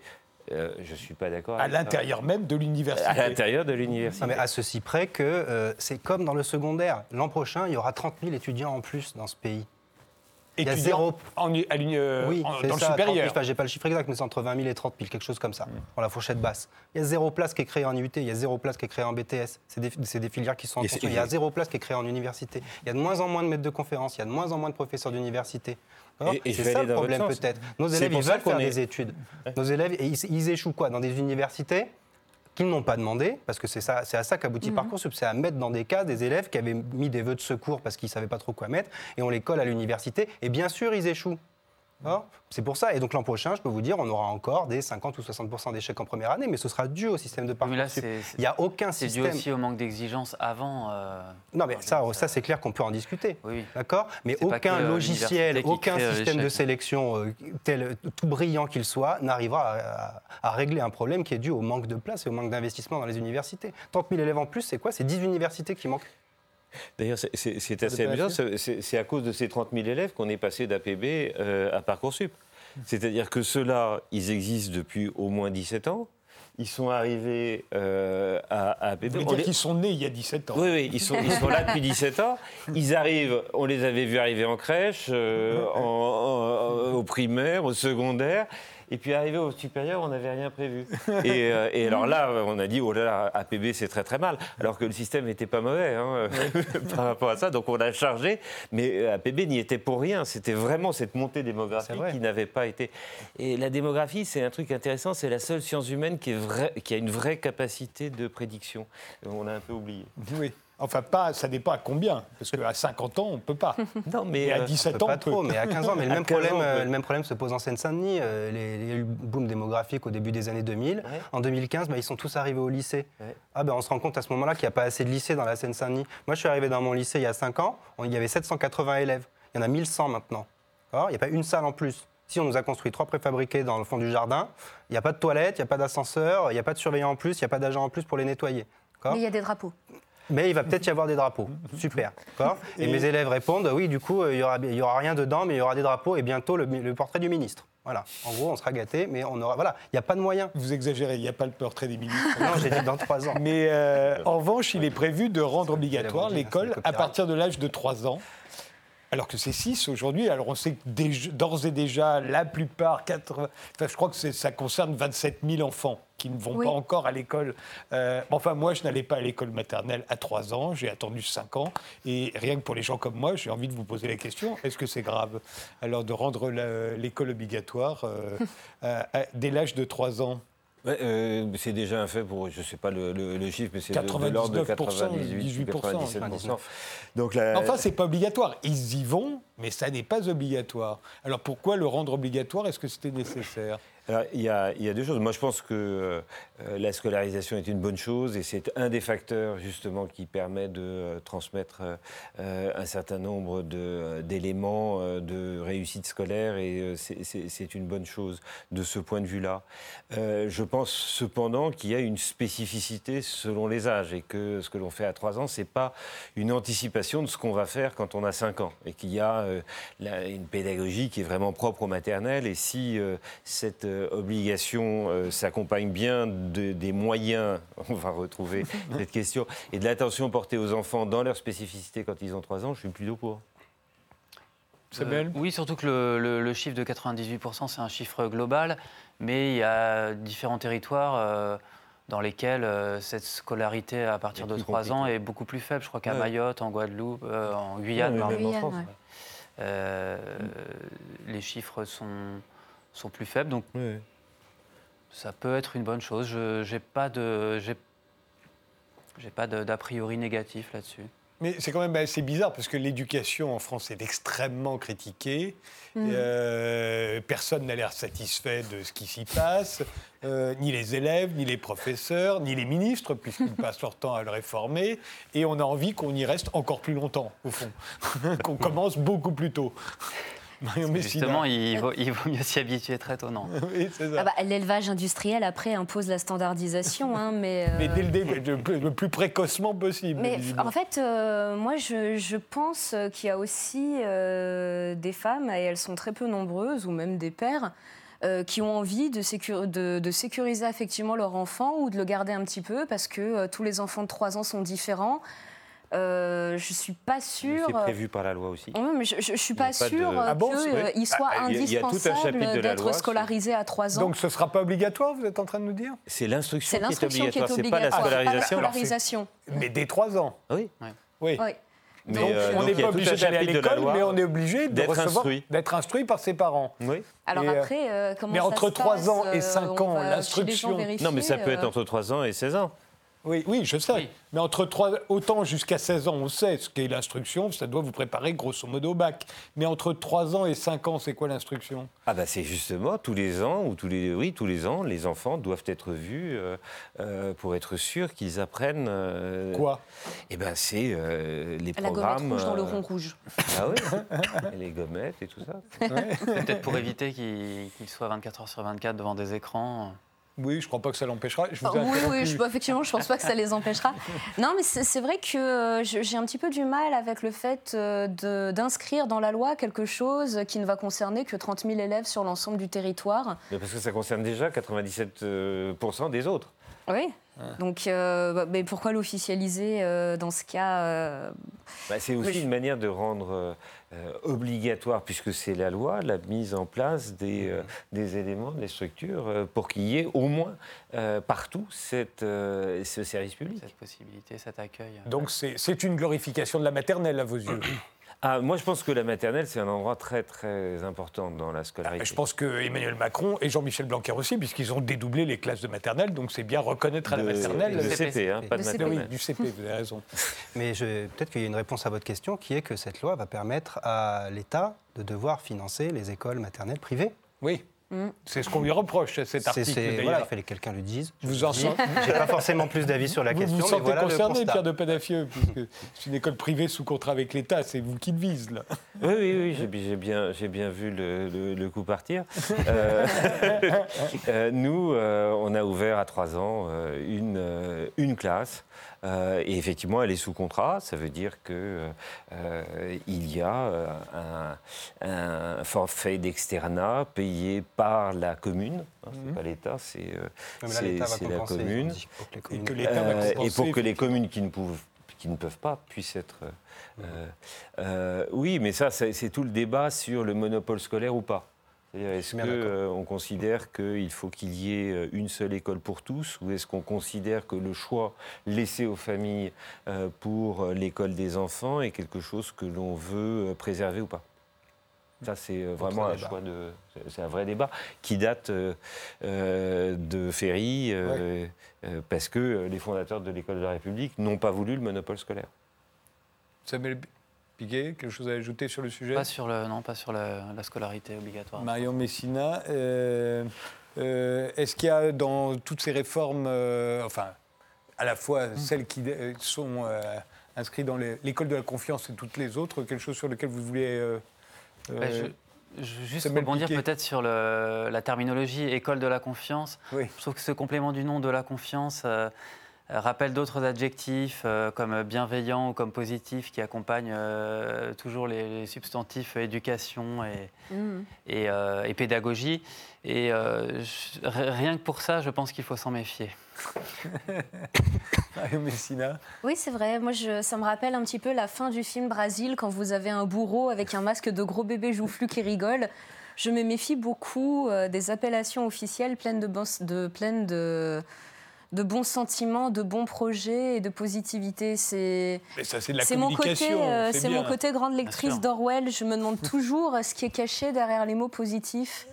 Euh, je ne suis pas d'accord à avec ça. l'intérieur même de l'université. À l'intérieur de l'université. Mais à ceci près que euh, c'est comme dans le secondaire. L'an prochain, il y aura 30 000 étudiants en plus dans ce pays. Il y a zéro- en, euh, oui, en- c'est dans le ça, 30 000, supérieur. enfin, j'ai pas le chiffre exact, mais c'est entre 20 000 et 30 000, quelque chose comme ça, dans la fourchette basse. Il y a zéro place qui est créée en IUT, il y a zéro place qui est créée en BTS. C'est des, des filières qui sont en tension. Il y a zéro place qui est créée en université. Il y a de moins en moins de maîtres de conférences, il y a de moins en moins de professeurs d'université. Et- C'est ça le problème peut-être. Nos élèves, pour ils veulent faire est- des études. Nos élèves, et ils, ils échouent quoi Dans des universités qu'ils n'ont pas demandé, parce que c'est ça, c'est à ça qu'aboutit Parcoursup, c'est à mettre dans des cas des élèves qui avaient mis des vœux de secours parce qu'ils ne savaient pas trop quoi mettre, et on les colle à l'université, et bien sûr, ils échouent. D'accord C'est pour ça. Et donc l'an prochain, je peux vous dire, on aura encore des 50 ou 60% d'échecs en première année, mais ce sera dû au système de Mais là, Parcoursup. c'est- c'est- Il n'y a aucun C'est dû système. aussi au manque d'exigence avant. euh, Non, mais ça, c'est clair qu'on peut en discuter. Oui. D'accord? Mais aucun euh, logiciel, aucun euh, système de sélection euh, tel, tout brillant qu'il soit n'arrivera à, à- à régler un problème qui est dû au manque de place et au manque d'investissement dans les universités. 30 000 élèves en plus, c'est quoi? C'est 10 universités qui manquent. D'ailleurs, c'est- assez amusant. c'est- à cause de ces 30 000 élèves qu'on est passé d'APB euh, à Parcoursup. C'est-à-dire que ceux-là, ils existent depuis au moins 17 ans. Ils sont arrivés euh, à, à APB. Vous dire qu'ils sont nés il y a 17 ans Oui, oui, ils sont, ils sont là depuis 17 ans. Ils arrivent, on les avait vus arriver en crèche, euh, en- en- au primaire, au secondaire. Et puis arrivé au supérieur, on n'avait rien prévu. Et, euh, et alors là, on a dit, oh là là, APB, c'est très très mal. Alors que le système n'était pas mauvais hein, par rapport à ça. Donc on a chargé. Mais euh, APB n'y était pour rien. C'était vraiment cette montée démographique qui n'avait pas été. Et la démographie, c'est un truc intéressant. C'est la seule science humaine qui, est vraie- qui a une vraie capacité de prédiction. On a un peu oublié. Oui. Enfin, pas, ça dépend à combien. Parce qu'à 50 ans, on ne peut pas. Non, mais Et à euh, 17 peut ans, pas on peut. trop, mais à 15 ans. Mais le À même, 15 ans, problème, on euh, le même problème se pose en Seine-Saint-Denis. Euh, les- il y a eu le boom démographique au début des années 2000. Ouais. En 2015, bah, ils sont tous arrivés au lycée. Ouais. Ah ben, on se rend compte à ce moment-là qu'il n'y a pas assez de lycées dans la Seine-Saint-Denis. Moi, je suis arrivé dans mon lycée il y a 5 ans. on- Il y avait 780 élèves. Il y en a 1100 maintenant. Il n'y a pas une salle en plus. Si on nous a construit trois préfabriqués dans le fond du jardin, il n'y a pas de toilette, il n'y a pas d'ascenseur, il n'y a pas de surveillant en plus, il n'y a pas d'agent en plus pour les nettoyer. Mais il y a des drapeaux. Mais il va peut-être y avoir des drapeaux. Super. Et, mes élèves répondent oui, du coup, euh, il n'y aura, y aura rien dedans, mais il y aura des drapeaux et bientôt le, le portrait du ministre. Voilà. En gros, on sera gâté, mais on aura. Voilà. Il n'y a pas de moyens. Vous exagérez, il n'y a pas le portrait des ministres. Non, j'ai dit dans trois ans. Mais euh, en revanche, il est prévu de rendre obligatoire l'école à partir de l'âge de 3 ans. Alors que c'est 6 aujourd'hui. Alors on sait que d'ores et déjà, la plupart, 80, enfin, je crois que ça concerne 27 000 enfants qui ne vont Oui. pas encore à l'école. Euh, enfin, moi, je n'allais pas à l'école maternelle à 3 ans. J'ai attendu 5 ans. Et rien que pour les gens comme moi, j'ai envie de vous poser la question est-ce que c'est grave alors de rendre l'école obligatoire euh, à- à- dès l'âge de 3 ans? Ouais, euh, c'est déjà un fait pour, je ne sais pas le, le- le chiffre, mais c'est de, de l'ordre de 99%, 98 ou 18%. 97%. Donc la- Enfin, c'est pas obligatoire. Ils y vont, mais ça n'est pas obligatoire. Alors pourquoi le rendre obligatoire? Est-ce que c'était nécessaire? Il, y a, deux choses. Moi, je pense que euh, la scolarisation est une bonne chose et c'est un des facteurs justement qui permet de euh, transmettre euh, euh, un certain nombre euh, d'éléments euh, de réussite scolaire et euh, c'est, une bonne chose de ce point de vue-là. Euh, je pense cependant qu'il y a une spécificité selon les âges et que ce que l'on fait à 3 ans, c'est pas une anticipation de ce qu'on va faire quand on a 5 ans et qu'il y a euh, une pédagogie qui est vraiment propre au maternel et si euh, cette euh, obligation euh, s'accompagne bien de- des moyens, on va retrouver cette question, et de l'attention portée aux enfants dans leur spécificité quand ils ont 3 ans, je suis plutôt pour. Samuel Euh, Oui, surtout que le, le- le chiffre de 98%, c'est un chiffre global, mais il y a différents territoires euh, dans lesquels euh, cette scolarité à partir de plus 3 ans est beaucoup plus faible. Je crois qu'à Ouais. Mayotte, en Guadeloupe, euh, en Guyane, Ouais, pardon, même en Guyane, France, ouais. ouais. euh, les chiffres sont, sont plus faibles. Donc ça peut être une bonne chose. Je n'ai pas de... j'ai- J'ai pas de- d'a priori négatif là-dessus. Mais c'est quand même assez bizarre parce que l'éducation en France est extrêmement critiquée. Euh, personne n'a l'air satisfait de ce qui s'y passe, Euh, ni les élèves, ni les professeurs, ni les ministres, puisqu'ils passent leur temps à le réformer. Et on a envie qu'on y reste encore plus longtemps, au fond, qu'on commence beaucoup plus tôt. Justement, il vaut, il vaut mieux s'y habituer très tôt, non Oui, c'est ça. Ah bah, L'élevage industriel, après, impose la standardisation. hein, mais, euh, Mais dès le début, le plus, précocement possible. Mais en fait, euh, moi, je, je pense qu'il y a aussi euh, des femmes, et elles sont très peu nombreuses, ou même des pères, euh, qui ont envie de, sécur- de- de sécuriser effectivement leur enfant ou de le garder un petit peu, parce que euh, tous les enfants de 3 ans sont différents. Euh, je suis pas sûre. C'est prévu par la loi aussi. Oui, mais je, je, je suis pas pas de- sûre Ah bon, qu'il soit Ah, indispensable d'être scolarisé à 3 ans. Donc ce ne sera pas obligatoire, vous êtes en train de nous dire? C'est l'instruction C'est qui est l'instruction qui est obligatoire, c'est pas la obligatoire, pas la scolarisation. Mais dès 3 ans. Oui. Oui. Oui. Mais, Donc, euh, on n'est pas obligé d'aller à l'école, mais on est obligé d'être instruit. d'être instruit par ses parents. Oui. Alors Et, euh, après, euh, comment mais ça entre se 3 passe, ans et euh, 5 on ans, l'instruction- Non, mais ça peut être euh, entre 3 ans et 16 ans. Oui, oui, je sais. Oui. Mais entre 3, autant jusqu'à 16 ans, on sait ce qu'est l'instruction, ça doit vous préparer grosso modo au bac. Mais entre 3 ans et 5 ans, c'est quoi l'instruction? Ah bah c'est justement tous les ans ou tous les oui tous les ans les enfants doivent être vus euh, euh, pour être sûrs qu'ils apprennent euh, Quoi? Eh ben c'est euh, les La gommette programmes rouge dans le rond rouge. Ah oui et les gommettes et tout ça. Peut-être pour éviter qu'il qu'il soit 24 heures sur 24 devant des écrans. Oui, je crois pas que ça l'empêchera. Je vous ai oui, oui, je, effectivement, je pense pas que ça les empêchera. Non, mais c'est vrai que euh, j'ai un petit peu du mal avec le fait euh, d'inscrire dans la loi quelque chose qui ne va concerner que 30 000 élèves sur l'ensemble du territoire. Mais parce que ça concerne déjà 97% des autres. Oui. Donc, euh, bah, mais pourquoi l'officialiser euh, dans ce cas euh, Bah, c'est aussi Oui, une manière de rendre obligatoire, puisque c'est la loi, la mise en place des, euh, des éléments, des structures, euh, pour qu'il y ait au moins euh, partout cette, euh, ce service public. Cette possibilité, cet accueil. Donc c'est c'est une glorification de la maternelle à vos yeux. Ah, moi, je pense que la maternelle, c'est un endroit très, très important dans la scolarité. Je pense que Emmanuel Macron et Jean-Michel Blanquer aussi, puisqu'ils ont dédoublé les classes de maternelle, donc c'est bien reconnaître à la maternelle. Le CP, hein, pas de Le CP. Oui, maternelle. du CP, vous avez raison. Mais peut-être qu'il y a une réponse à votre question qui est que cette loi va permettre à l'État de devoir financer les écoles maternelles privées. Oui. Mm. C'est ce qu'on lui reproche, cet article. Voilà, il fallait que quelqu'un le dise. Vous en J'ai pas forcément plus d'avis sur la question. Vous vous sentez concerné, Pierre de Pédafieux, puisque c'est une école privée sous contrat avec l'État, c'est vous qui le vise, là. Oui, oui, oui, j'ai bien, bien vu le, coup partir. Euh, euh, nous, euh, on a ouvert à trois ans une, une classe euh, et effectivement, elle est sous contrat. Ça veut dire qu'il euh, y a euh, un, forfait d'externat payé par la commune. Hein, c'est mhm. pas l'État, c'est la commune. Et, pour que les communes qui ne, qui ne peuvent pas puissent être. oui, mais ça, c'est tout le débat sur le monopole scolaire ou pas. Est-ce qu'on euh, considère qu'il faut qu'il y ait euh, une seule école pour tous ou est-ce qu'on considère que le choix laissé aux familles euh, pour l'école des enfants est quelque chose que l'on veut préserver ou pas? Ça, c'est vraiment un choix de. C'est un vrai débat qui date de Ferry, parce que les fondateurs de l'école de la République n'ont pas voulu le monopole scolaire. Samuel quelque chose à ajouter sur le sujet? Pas sur le, Non, pas sur la, scolarité obligatoire. Marion Messina, euh, euh, est-ce qu'il y a dans toutes ces réformes, euh, enfin, à la fois mm. celles qui sont inscrites dans l'école de la confiance et toutes les autres, quelque chose sur lequel vous voulez... Bah, je, juste rebondir peut-être sur la terminologie école de la confiance. Oui. Je trouve que ce complément du nom de la confiance euh, rappelle d'autres adjectifs euh, comme bienveillant ou comme positif qui accompagnent euh, toujours les, substantifs éducation et, mm. et, pédagogie. Et rien que pour ça, je pense qu'il faut s'en méfier. Messina. Oui, c'est vrai. Moi, je, ça me rappelle un petit peu la fin du film Brasil, quand vous avez un bourreau avec un masque de gros bébé joufflu qui rigole. Je me méfie beaucoup des appellations officielles pleines de, de, pleines de de bons sentiments, de bons projets et de positivité. C'est mon côté, euh, c'est mon côté grande lectrice d'Orwell. Je me demande toujours ce qui est caché derrière les mots positifs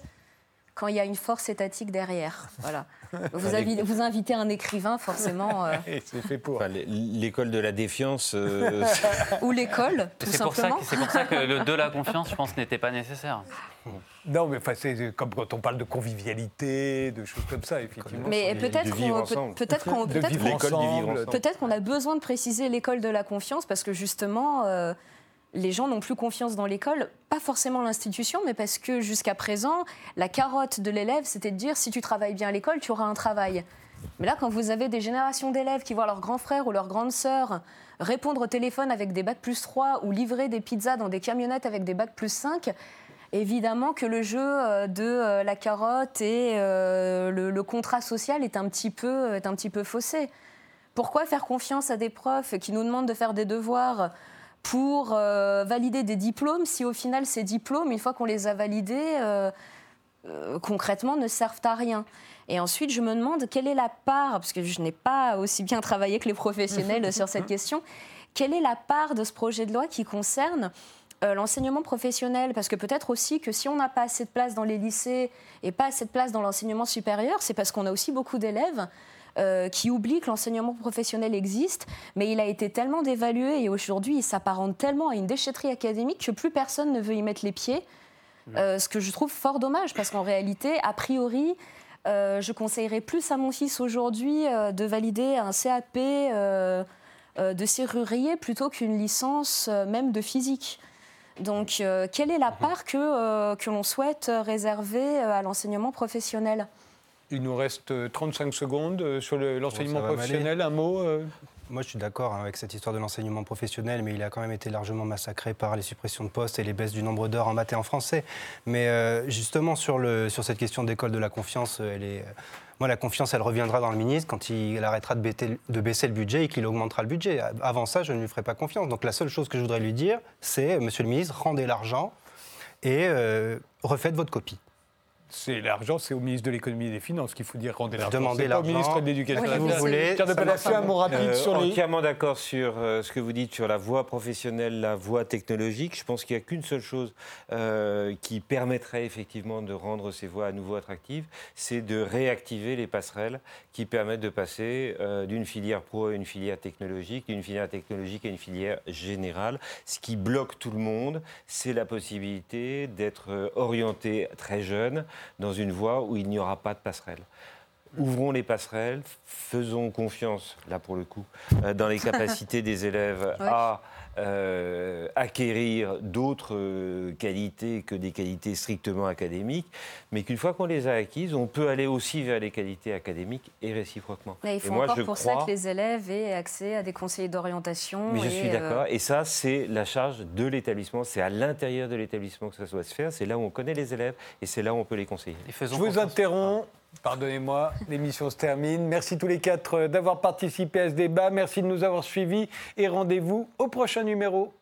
quand il y a une force étatique derrière. Voilà. Vous, vous invitez un écrivain, forcément. Euh. c'est fait pour. l'école de la défiance. Euh, Ou l'école, tout simplement. C'est pour ça que le de la confiance, je pense, n'était pas nécessaire. Non, mais c'est comme quand on parle de convivialité, de choses comme ça, effectivement. Mais peut-être qu'on peut-être qu'on a besoin de préciser l'école de la confiance parce que justement. Euh, les gens n'ont plus confiance dans l'école, pas forcément l'institution, mais parce que jusqu'à présent, la carotte de l'élève, c'était de dire si tu travailles bien à l'école, tu auras un travail. Mais là, quand vous avez des générations d'élèves qui voient leurs grands frères ou leurs grandes sœurs répondre au téléphone avec des bacs plus 3 ou livrer des pizzas dans des camionnettes avec des bacs plus 5, évidemment que le jeu euh, de euh, la carotte et euh, le, contrat social est un petit peu, est un petit peu faussé. Pourquoi faire confiance à des profs qui nous demandent de faire des devoirs pour euh, valider des diplômes si au final ces diplômes, une fois qu'on les a validés, euh, euh, concrètement ne servent à rien. Et ensuite, je me demande quelle est la part, parce que je n'ai pas aussi bien travaillé que les professionnels sur cette question, quelle est la part de ce projet de loi qui concerne l'enseignement professionnel? Parce que peut-être aussi que si on n'a pas assez de place dans les lycées et pas assez de place dans l'enseignement supérieur, c'est parce qu'on a aussi beaucoup d'élèves euh, qui oublie que l'enseignement professionnel existe, mais il a été tellement dévalué et aujourd'hui il s'apparente tellement à une déchetterie académique que plus personne ne veut y mettre les pieds. Euh, ce que je trouve fort dommage, parce qu'en réalité, a priori, euh, je conseillerais plus à mon fils aujourd'hui de valider un CAP de serrurier plutôt qu'une licence même de physique. Donc, quelle est la mhm. part que, que l'on souhaite réserver à l'enseignement professionnel? Il nous reste 35 euh, secondes euh, sur l'enseignement professionnel. Un mot euh moi, je suis d'accord hein, avec cette histoire de l'enseignement professionnel, mais il a quand même été largement massacré par les suppressions de postes et les baisses du nombre d'heures en maths et en français. Mais justement, sur, le, sur cette question d'école de la confiance, elle est, moi, la confiance, elle reviendra dans le ministre quand il, arrêtera de, de, baisser le budget et qu'il augmentera le budget. Avant ça, je ne lui ferai pas confiance. Donc la seule chose que je voudrais lui dire, c'est, monsieur le ministre, rendez l'argent et refaites votre copie. C'est l'argent, c'est au ministre de l'économie et des finances qu'il faut dire rendez l'argent. Demandez l'argent. au ministre de l'Éducation nationale. vous voulez. Pierre de un mot rapide euh, sur les... Entièrement d'accord sur euh, ce que vous dites sur la voie professionnelle, la voie technologique. Je pense qu'il n'y a qu'une seule chose euh, qui permettrait effectivement de rendre ces voies à nouveau attractives, c'est de réactiver les passerelles qui permettent de passer d'une filière pro à une filière technologique, d'une filière technologique à une filière générale. Ce qui bloque tout le monde, c'est la possibilité d'être orienté très jeune dans une voie où il n'y aura pas de passerelle. Ouvrons les passerelles, faisons confiance, là pour le coup, euh, dans les capacités des élèves à euh, acquérir d'autres euh, qualités que des qualités strictement académiques, mais qu'une fois qu'on les a acquises, on peut aller aussi vers les qualités académiques et réciproquement. Mais il faut encore pour ça que les élèves aient accès à des conseillers d'orientation. Mais je suis d'accord, et ça, c'est la charge de l'établissement, c'est à l'intérieur de l'établissement que ça doit se faire, c'est là où on connaît les élèves et c'est là où on peut les conseiller. Je vous interromps. Pardonnez-moi, l'émission se termine. Merci tous les quatre d'avoir participé à ce débat. Merci de nous avoir suivis et rendez-vous au prochain numéro.